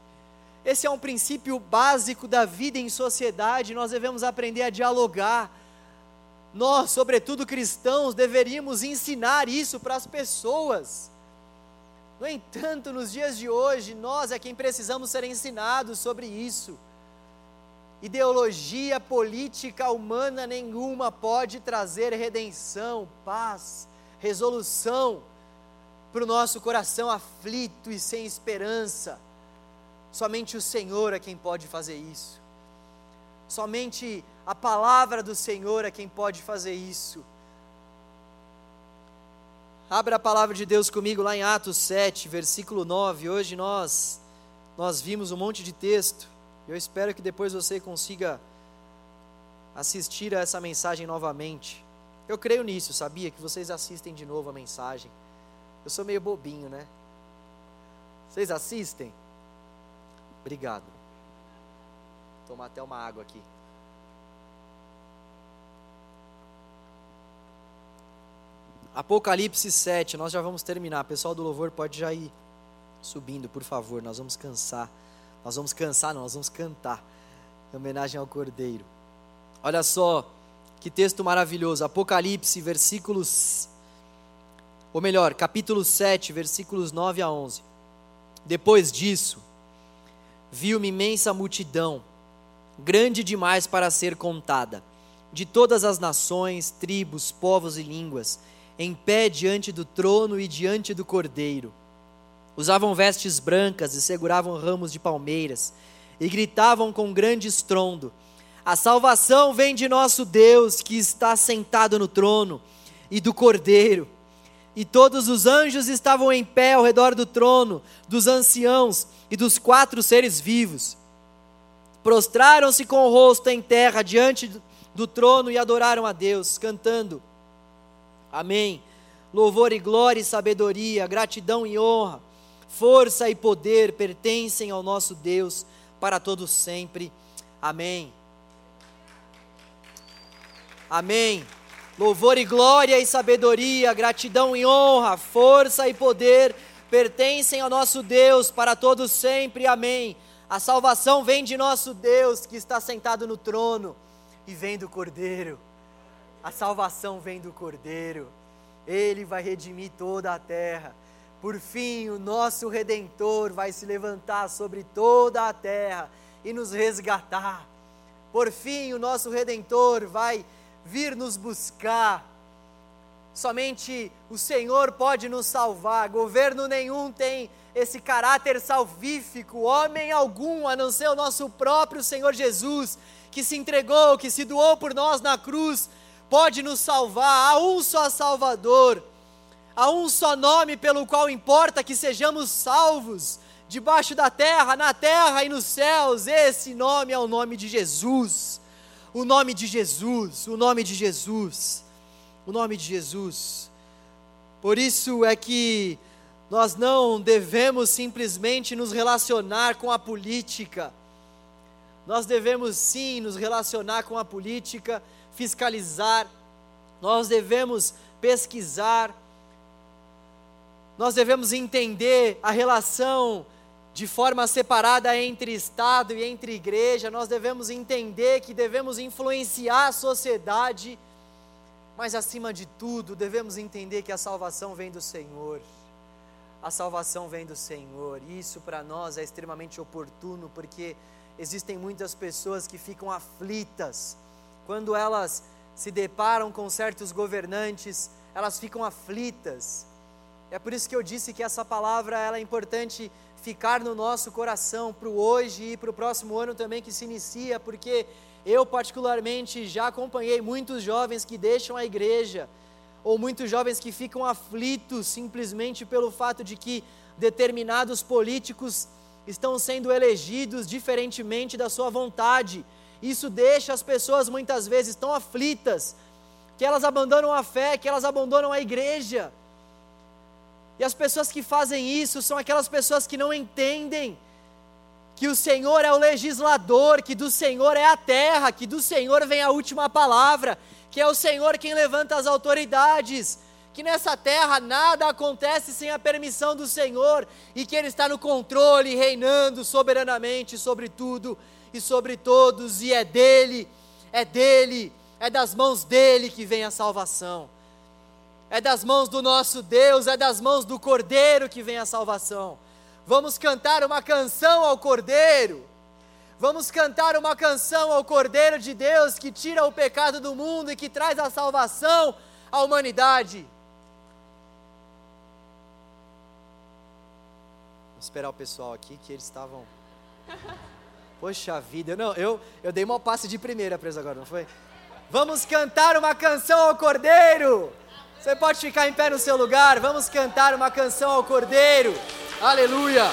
Esse é um princípio básico da vida em sociedade, nós devemos aprender a dialogar. Nós, sobretudo cristãos, deveríamos ensinar isso para as pessoas. No entanto, nos dias de hoje, nós é quem precisamos ser ensinados sobre isso. Ideologia política humana nenhuma pode trazer redenção, paz, resolução para o nosso coração aflito e sem esperança. Somente o Senhor é quem pode fazer isso. Somente a palavra do Senhor é quem pode fazer isso. Abra a palavra de Deus comigo lá em Atos 7, versículo 9. Hoje nós nós vimos um monte de texto. Eu espero que depois você consiga assistir a essa mensagem novamente. Eu creio nisso, sabia que vocês assistem de novo a mensagem. Eu sou meio bobinho, né? Vocês assistem? Obrigado. Vou tomar até uma água aqui. Apocalipse 7, nós já vamos terminar. Pessoal do louvor pode já ir subindo, por favor. Nós vamos cansar. Nós vamos cansar, não, nós vamos cantar. Em homenagem ao Cordeiro. Olha só Que texto maravilhoso. Apocalipse, versículos. Ou melhor, capítulo 7, versículos 9 a 11. Depois disso, vi uma imensa multidão, grande demais para ser contada, de todas as nações, tribos, povos e línguas, em pé diante do trono e diante do cordeiro. Usavam vestes brancas e seguravam ramos de palmeiras, e gritavam com grande estrondo: a salvação vem de nosso Deus que está sentado no trono e do Cordeiro. E todos os anjos estavam em pé ao redor do trono, dos anciãos e dos quatro seres vivos. Prostraram-se com o rosto em terra diante do trono e adoraram a Deus, cantando: Amém. Louvor e glória e sabedoria, gratidão e honra, força e poder pertencem ao nosso Deus para todos sempre. Amém. Amém. Louvor e glória e sabedoria, gratidão e honra, força e poder pertencem ao nosso Deus para todos sempre. Amém. A salvação vem de nosso Deus que está sentado no trono e vem do Cordeiro. A salvação vem do Cordeiro. Ele vai redimir toda a terra. Por fim, o nosso redentor vai se levantar sobre toda a terra e nos resgatar. Por fim, o nosso redentor vai vir nos buscar. Somente o Senhor pode nos salvar. Governo nenhum tem esse caráter salvífico, homem algum, a não ser o nosso próprio Senhor Jesus, que se entregou, que se doou por nós na cruz, pode nos salvar. Há um só Salvador, há um só nome pelo qual importa que sejamos salvos, debaixo da terra, na terra e nos céus. Esse nome é o nome de Jesus o nome de Jesus, o nome de Jesus, o nome de Jesus. Por isso é que nós não devemos simplesmente nos relacionar com a política. Nós devemos sim nos relacionar com a política, fiscalizar, nós devemos pesquisar, nós devemos entender a relação de forma separada entre Estado e entre igreja, nós devemos entender que devemos influenciar a sociedade, mas acima de tudo, devemos entender que a salvação vem do Senhor. A salvação vem do Senhor, isso para nós é extremamente oportuno, porque existem muitas pessoas que ficam aflitas quando elas se deparam com certos governantes, elas ficam aflitas. É por isso que eu disse que essa palavra ela é importante ficar no nosso coração para o hoje e para o próximo ano também que se inicia, porque eu, particularmente, já acompanhei muitos jovens que deixam a igreja, ou muitos jovens que ficam aflitos simplesmente pelo fato de que determinados políticos estão sendo elegidos diferentemente da sua vontade. Isso deixa as pessoas muitas vezes tão aflitas que elas abandonam a fé, que elas abandonam a igreja. E as pessoas que fazem isso são aquelas pessoas que não entendem que o Senhor é o legislador, que do Senhor é a terra, que do Senhor vem a última palavra, que é o Senhor quem levanta as autoridades, que nessa terra nada acontece sem a permissão do Senhor e que Ele está no controle, reinando soberanamente sobre tudo e sobre todos, e é dele, é dele, é das mãos dele que vem a salvação é das mãos do nosso Deus, é das mãos do Cordeiro que vem a salvação. Vamos cantar uma canção ao Cordeiro. Vamos cantar uma canção ao Cordeiro de Deus que tira o pecado do mundo e que traz a salvação à humanidade. Vou esperar o pessoal aqui que eles estavam. Poxa vida, não, eu, eu dei uma passe de primeira eles agora, não foi? Vamos cantar uma canção ao Cordeiro. Você pode ficar em pé no seu lugar, vamos cantar uma canção ao Cordeiro. Aleluia!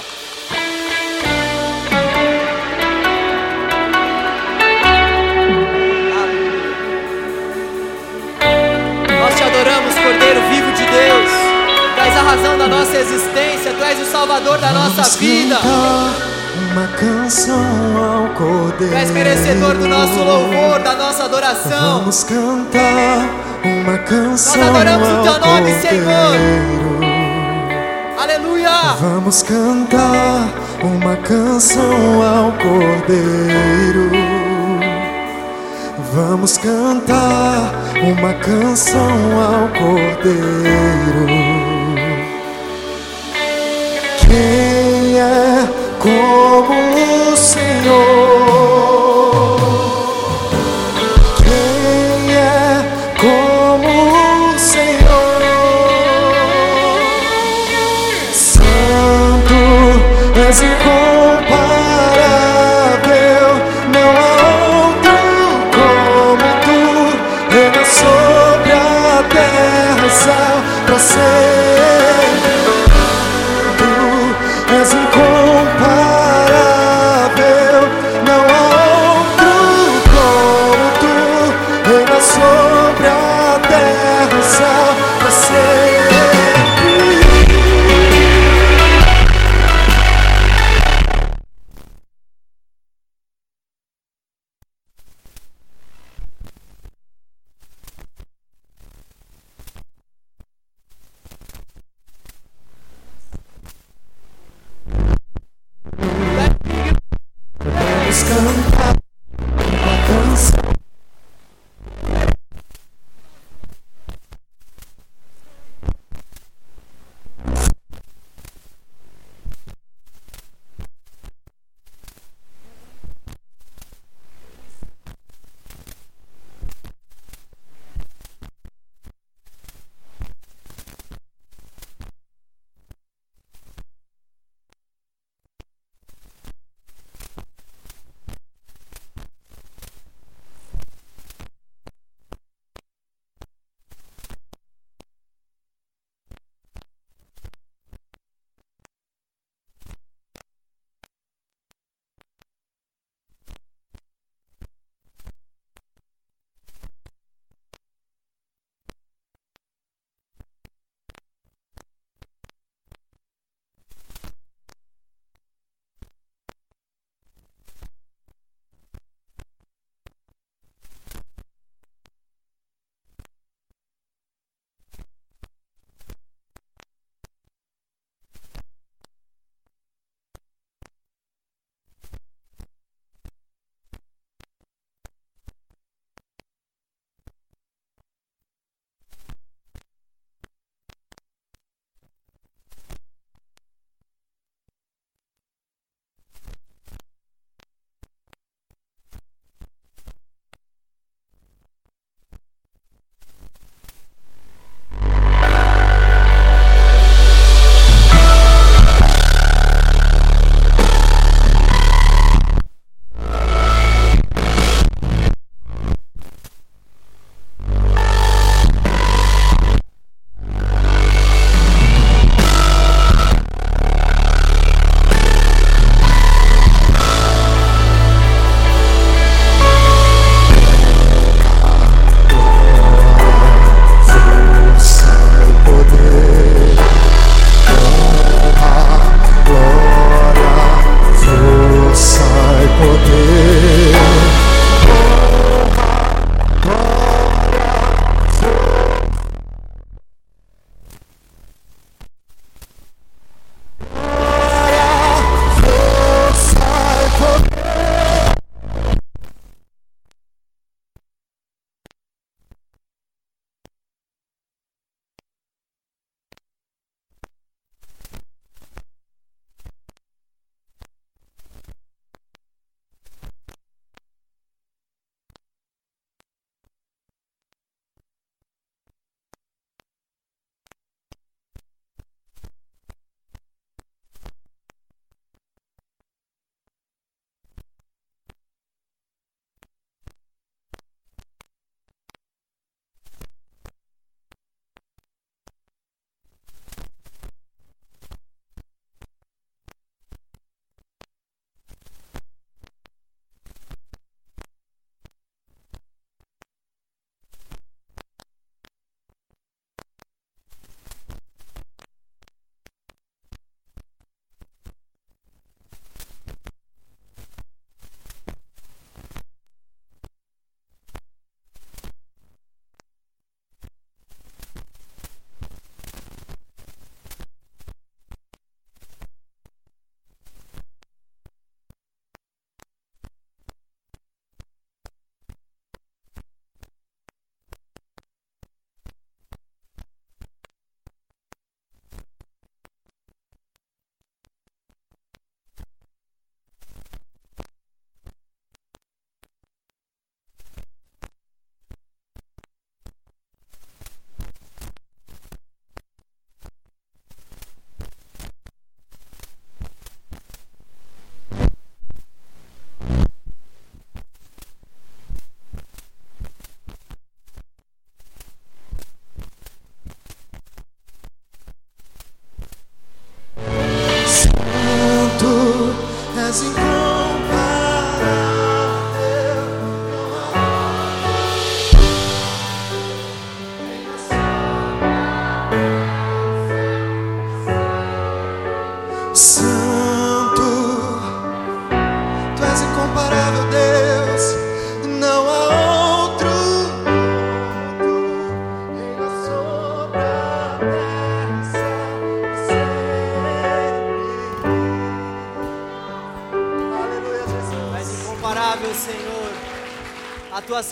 Nós te adoramos, Cordeiro vivo de Deus. Tu és a razão da nossa existência, Tu és o Salvador da nossa vida. Uma canção ao Cordeiro. Tu és merecedor do nosso louvor, da nossa adoração. Vamos cantar uma canção Nós adoramos o teu nome, Senhor. Aleluia. Vamos cantar uma canção ao Cordeiro. Vamos cantar uma canção ao Cordeiro. Quem é como o Senhor?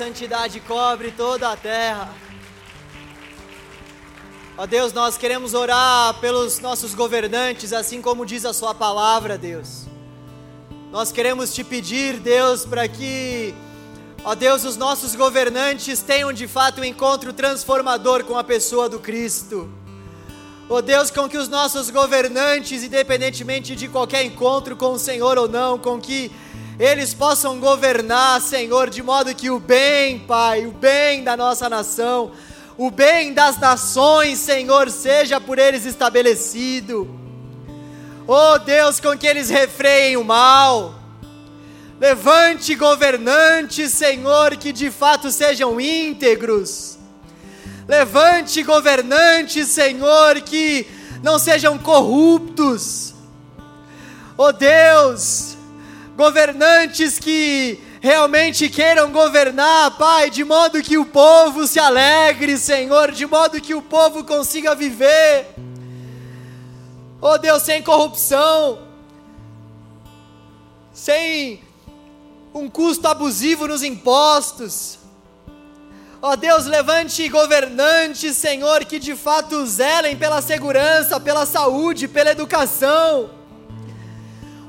Santidade cobre toda a terra. Ó Deus, nós queremos orar pelos nossos governantes, assim como diz a Sua palavra, Deus. Nós queremos te pedir, Deus, para que, ó Deus, os nossos governantes tenham de fato um encontro transformador com a pessoa do Cristo. Ó Deus, com que os nossos governantes, independentemente de qualquer encontro com o Senhor ou não, com que eles possam governar, Senhor, de modo que o bem, Pai, o bem da nossa nação, o bem das nações, Senhor, seja por eles estabelecido. Oh Deus, com que eles refreiem o mal. Levante governantes, Senhor, que de fato sejam íntegros. Levante governantes, Senhor, que não sejam corruptos. Oh Deus, governantes que realmente queiram governar, Pai, de modo que o povo se alegre, Senhor, de modo que o povo consiga viver. Oh Deus, sem corrupção, sem um custo abusivo nos impostos. Ó oh Deus, levante governantes, Senhor, que de fato zelem pela segurança, pela saúde, pela educação.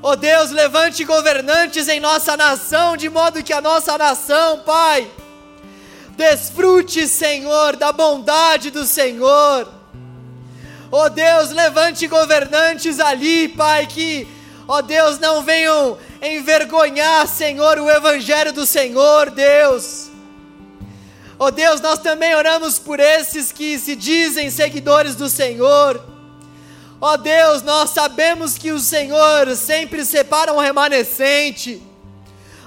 Oh Deus, levante governantes em nossa nação, de modo que a nossa nação, Pai, desfrute, Senhor, da bondade do Senhor. Oh Deus, levante governantes ali, Pai, que, oh Deus, não venham envergonhar, Senhor, o Evangelho do Senhor, Deus. Oh Deus, nós também oramos por esses que se dizem seguidores do Senhor Ó oh Deus, nós sabemos que o Senhor sempre separa um remanescente.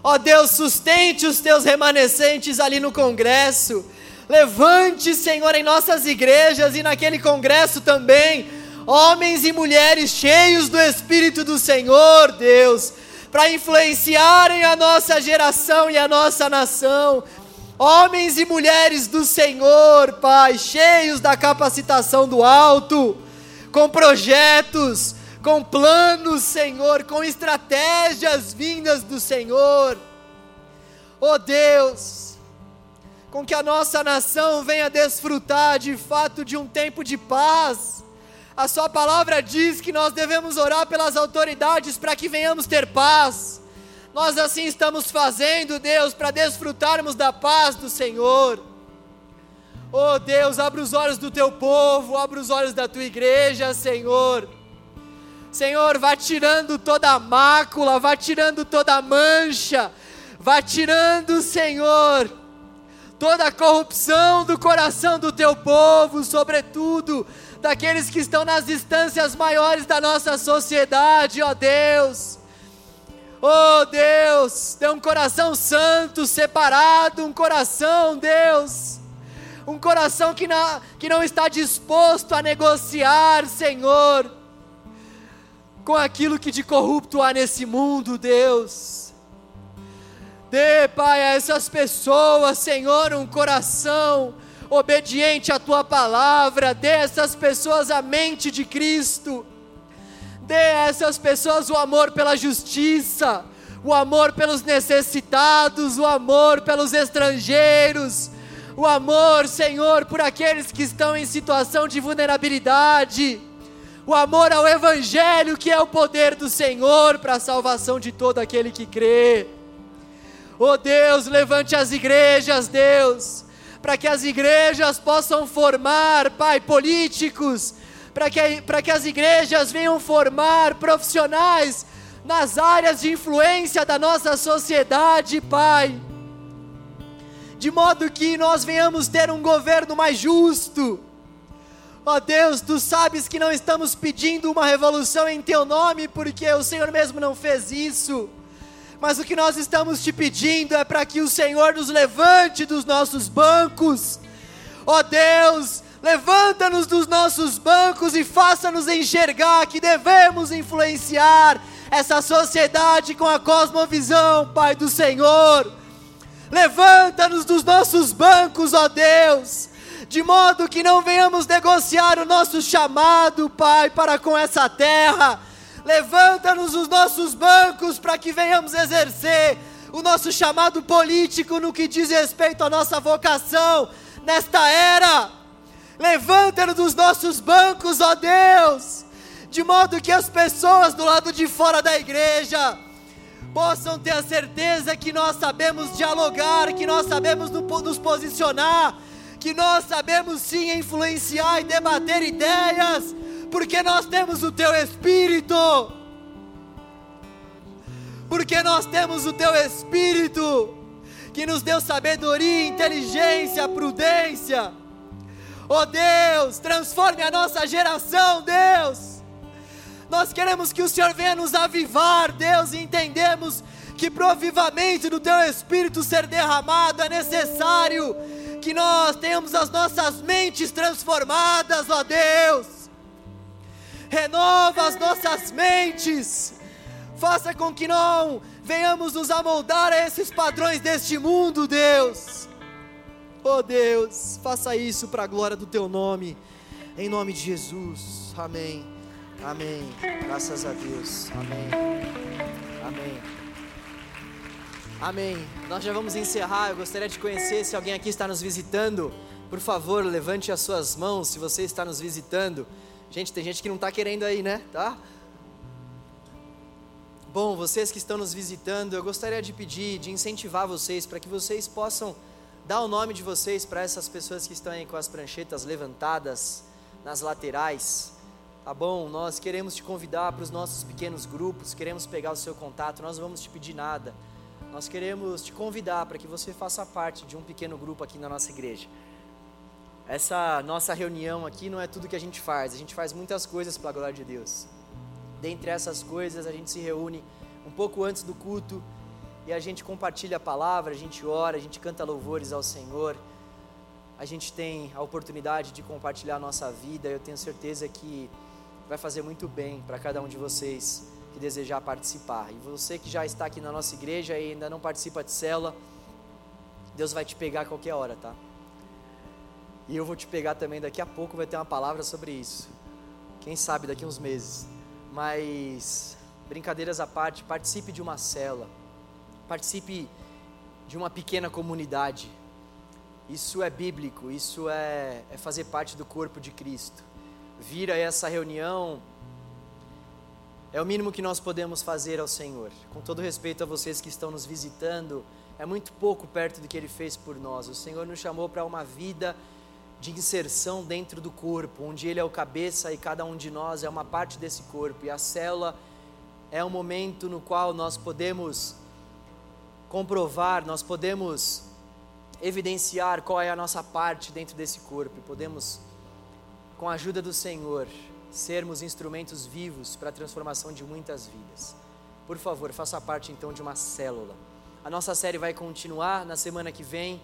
Ó oh Deus, sustente os teus remanescentes ali no congresso. Levante, Senhor, em nossas igrejas e naquele congresso também, homens e mulheres cheios do Espírito do Senhor, Deus, para influenciarem a nossa geração e a nossa nação. Homens e mulheres do Senhor, Pai, cheios da capacitação do alto com projetos, com planos, Senhor, com estratégias vindas do Senhor. Oh Deus, com que a nossa nação venha desfrutar de fato de um tempo de paz. A Sua palavra diz que nós devemos orar pelas autoridades para que venhamos ter paz. Nós assim estamos fazendo, Deus, para desfrutarmos da paz do Senhor. Oh Deus, abre os olhos do teu povo, abre os olhos da tua igreja, Senhor. Senhor, vá tirando toda a mácula, vá tirando toda a mancha, vá tirando, Senhor, toda a corrupção do coração do teu povo, sobretudo daqueles que estão nas instâncias maiores da nossa sociedade, ó Deus. Oh Deus, dê um coração santo, separado, um coração, Deus um coração que não, que não está disposto a negociar, Senhor, com aquilo que de corrupto há nesse mundo, Deus. Dê, Pai, a essas pessoas, Senhor, um coração obediente à tua palavra, dê a essas pessoas a mente de Cristo, dê a essas pessoas o amor pela justiça, o amor pelos necessitados, o amor pelos estrangeiros, o amor, Senhor, por aqueles que estão em situação de vulnerabilidade, o amor ao Evangelho, que é o poder do Senhor para a salvação de todo aquele que crê. Oh Deus, levante as igrejas, Deus, para que as igrejas possam formar, Pai, políticos, para que, para que as igrejas venham formar profissionais nas áreas de influência da nossa sociedade, Pai de modo que nós venhamos ter um governo mais justo. Ó oh Deus, tu sabes que não estamos pedindo uma revolução em teu nome, porque o Senhor mesmo não fez isso. Mas o que nós estamos te pedindo é para que o Senhor nos levante dos nossos bancos. Ó oh Deus, levanta-nos dos nossos bancos e faça-nos enxergar que devemos influenciar essa sociedade com a cosmovisão, Pai do Senhor Levanta-nos dos nossos bancos, ó Deus, de modo que não venhamos negociar o nosso chamado, Pai, para com essa terra. Levanta-nos dos nossos bancos para que venhamos exercer o nosso chamado político no que diz respeito à nossa vocação nesta era. Levanta-nos dos nossos bancos, ó Deus, de modo que as pessoas do lado de fora da igreja possam ter a certeza que nós sabemos dialogar, que nós sabemos nos posicionar, que nós sabemos sim influenciar e debater ideias, porque nós temos o Teu Espírito. Porque nós temos o Teu Espírito, que nos deu sabedoria, inteligência, prudência. Oh Deus, transforme a nossa geração, Deus nós queremos que o Senhor venha nos avivar, Deus, e entendemos que provivamente do Teu Espírito ser derramado é necessário que nós tenhamos as nossas mentes transformadas, ó Deus. Renova as nossas mentes, faça com que não venhamos nos amoldar a esses padrões deste mundo, Deus. Oh Deus, faça isso para a glória do Teu nome, em nome de Jesus, amém. Amém. Graças a Deus. Amém. Amém. Amém. Nós já vamos encerrar. Eu gostaria de conhecer se alguém aqui está nos visitando. Por favor, levante as suas mãos se você está nos visitando. Gente, tem gente que não está querendo aí, né? Tá? Bom, vocês que estão nos visitando, eu gostaria de pedir, de incentivar vocês para que vocês possam dar o nome de vocês para essas pessoas que estão aí com as pranchetas levantadas nas laterais. Tá bom? Nós queremos te convidar para os nossos pequenos grupos, queremos pegar o seu contato, nós não vamos te pedir nada. Nós queremos te convidar para que você faça parte de um pequeno grupo aqui na nossa igreja. Essa nossa reunião aqui não é tudo que a gente faz, a gente faz muitas coisas para a glória de Deus. Dentre essas coisas, a gente se reúne um pouco antes do culto e a gente compartilha a palavra, a gente ora, a gente canta louvores ao Senhor. A gente tem a oportunidade de compartilhar a nossa vida. Eu tenho certeza que vai fazer muito bem para cada um de vocês que desejar participar. E você que já está aqui na nossa igreja e ainda não participa de célula, Deus vai te pegar a qualquer hora, tá? E eu vou te pegar também daqui a pouco, vai ter uma palavra sobre isso. Quem sabe daqui a uns meses. Mas, brincadeiras à parte, participe de uma célula. Participe de uma pequena comunidade. Isso é bíblico, isso é, é fazer parte do corpo de Cristo vir a essa reunião é o mínimo que nós podemos fazer ao Senhor. Com todo respeito a vocês que estão nos visitando, é muito pouco perto do que Ele fez por nós. O Senhor nos chamou para uma vida de inserção dentro do corpo, onde Ele é o cabeça e cada um de nós é uma parte desse corpo. E a célula é um momento no qual nós podemos comprovar, nós podemos evidenciar qual é a nossa parte dentro desse corpo podemos com a ajuda do Senhor, sermos instrumentos vivos para a transformação de muitas vidas. Por favor, faça parte então de uma célula. A nossa série vai continuar na semana que vem.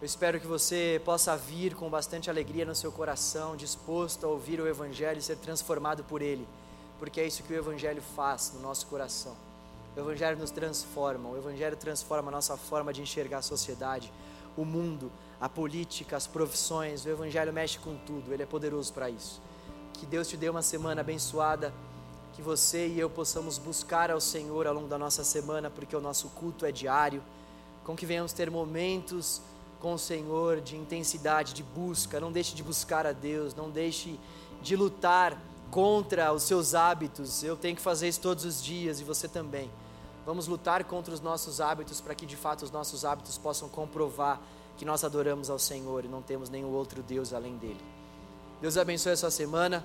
Eu espero que você possa vir com bastante alegria no seu coração, disposto a ouvir o Evangelho e ser transformado por ele, porque é isso que o Evangelho faz no nosso coração. O Evangelho nos transforma, o Evangelho transforma a nossa forma de enxergar a sociedade, o mundo, a política, as profissões, o Evangelho mexe com tudo, ele é poderoso para isso. Que Deus te dê uma semana abençoada, que você e eu possamos buscar ao Senhor ao longo da nossa semana, porque o nosso culto é diário, com que venhamos ter momentos com o Senhor de intensidade, de busca. Não deixe de buscar a Deus, não deixe de lutar contra os seus hábitos. Eu tenho que fazer isso todos os dias e você também. Vamos lutar contra os nossos hábitos para que de fato os nossos hábitos possam comprovar que nós adoramos ao Senhor e não temos nenhum outro Deus além dele. Deus abençoe a sua semana.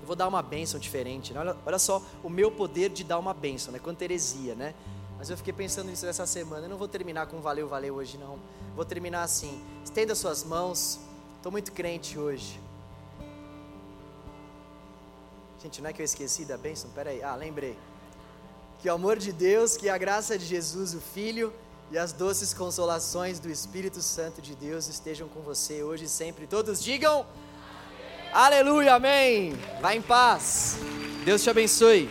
Eu vou dar uma bênção diferente. Né? Olha, olha só o meu poder de dar uma bênção, né? Quanto heresia, né? Mas eu fiquei pensando nisso essa semana. Eu não vou terminar com valeu, valeu hoje, não. Vou terminar assim. Estenda suas mãos. Estou muito crente hoje. Gente, não é que eu esqueci da bênção? Peraí. Ah, lembrei. Que o amor de Deus, que a graça de Jesus, o Filho e as doces consolações do Espírito Santo de Deus estejam com você hoje e sempre. Todos digam: amém. Aleluia, amém. Vá em paz. Deus te abençoe.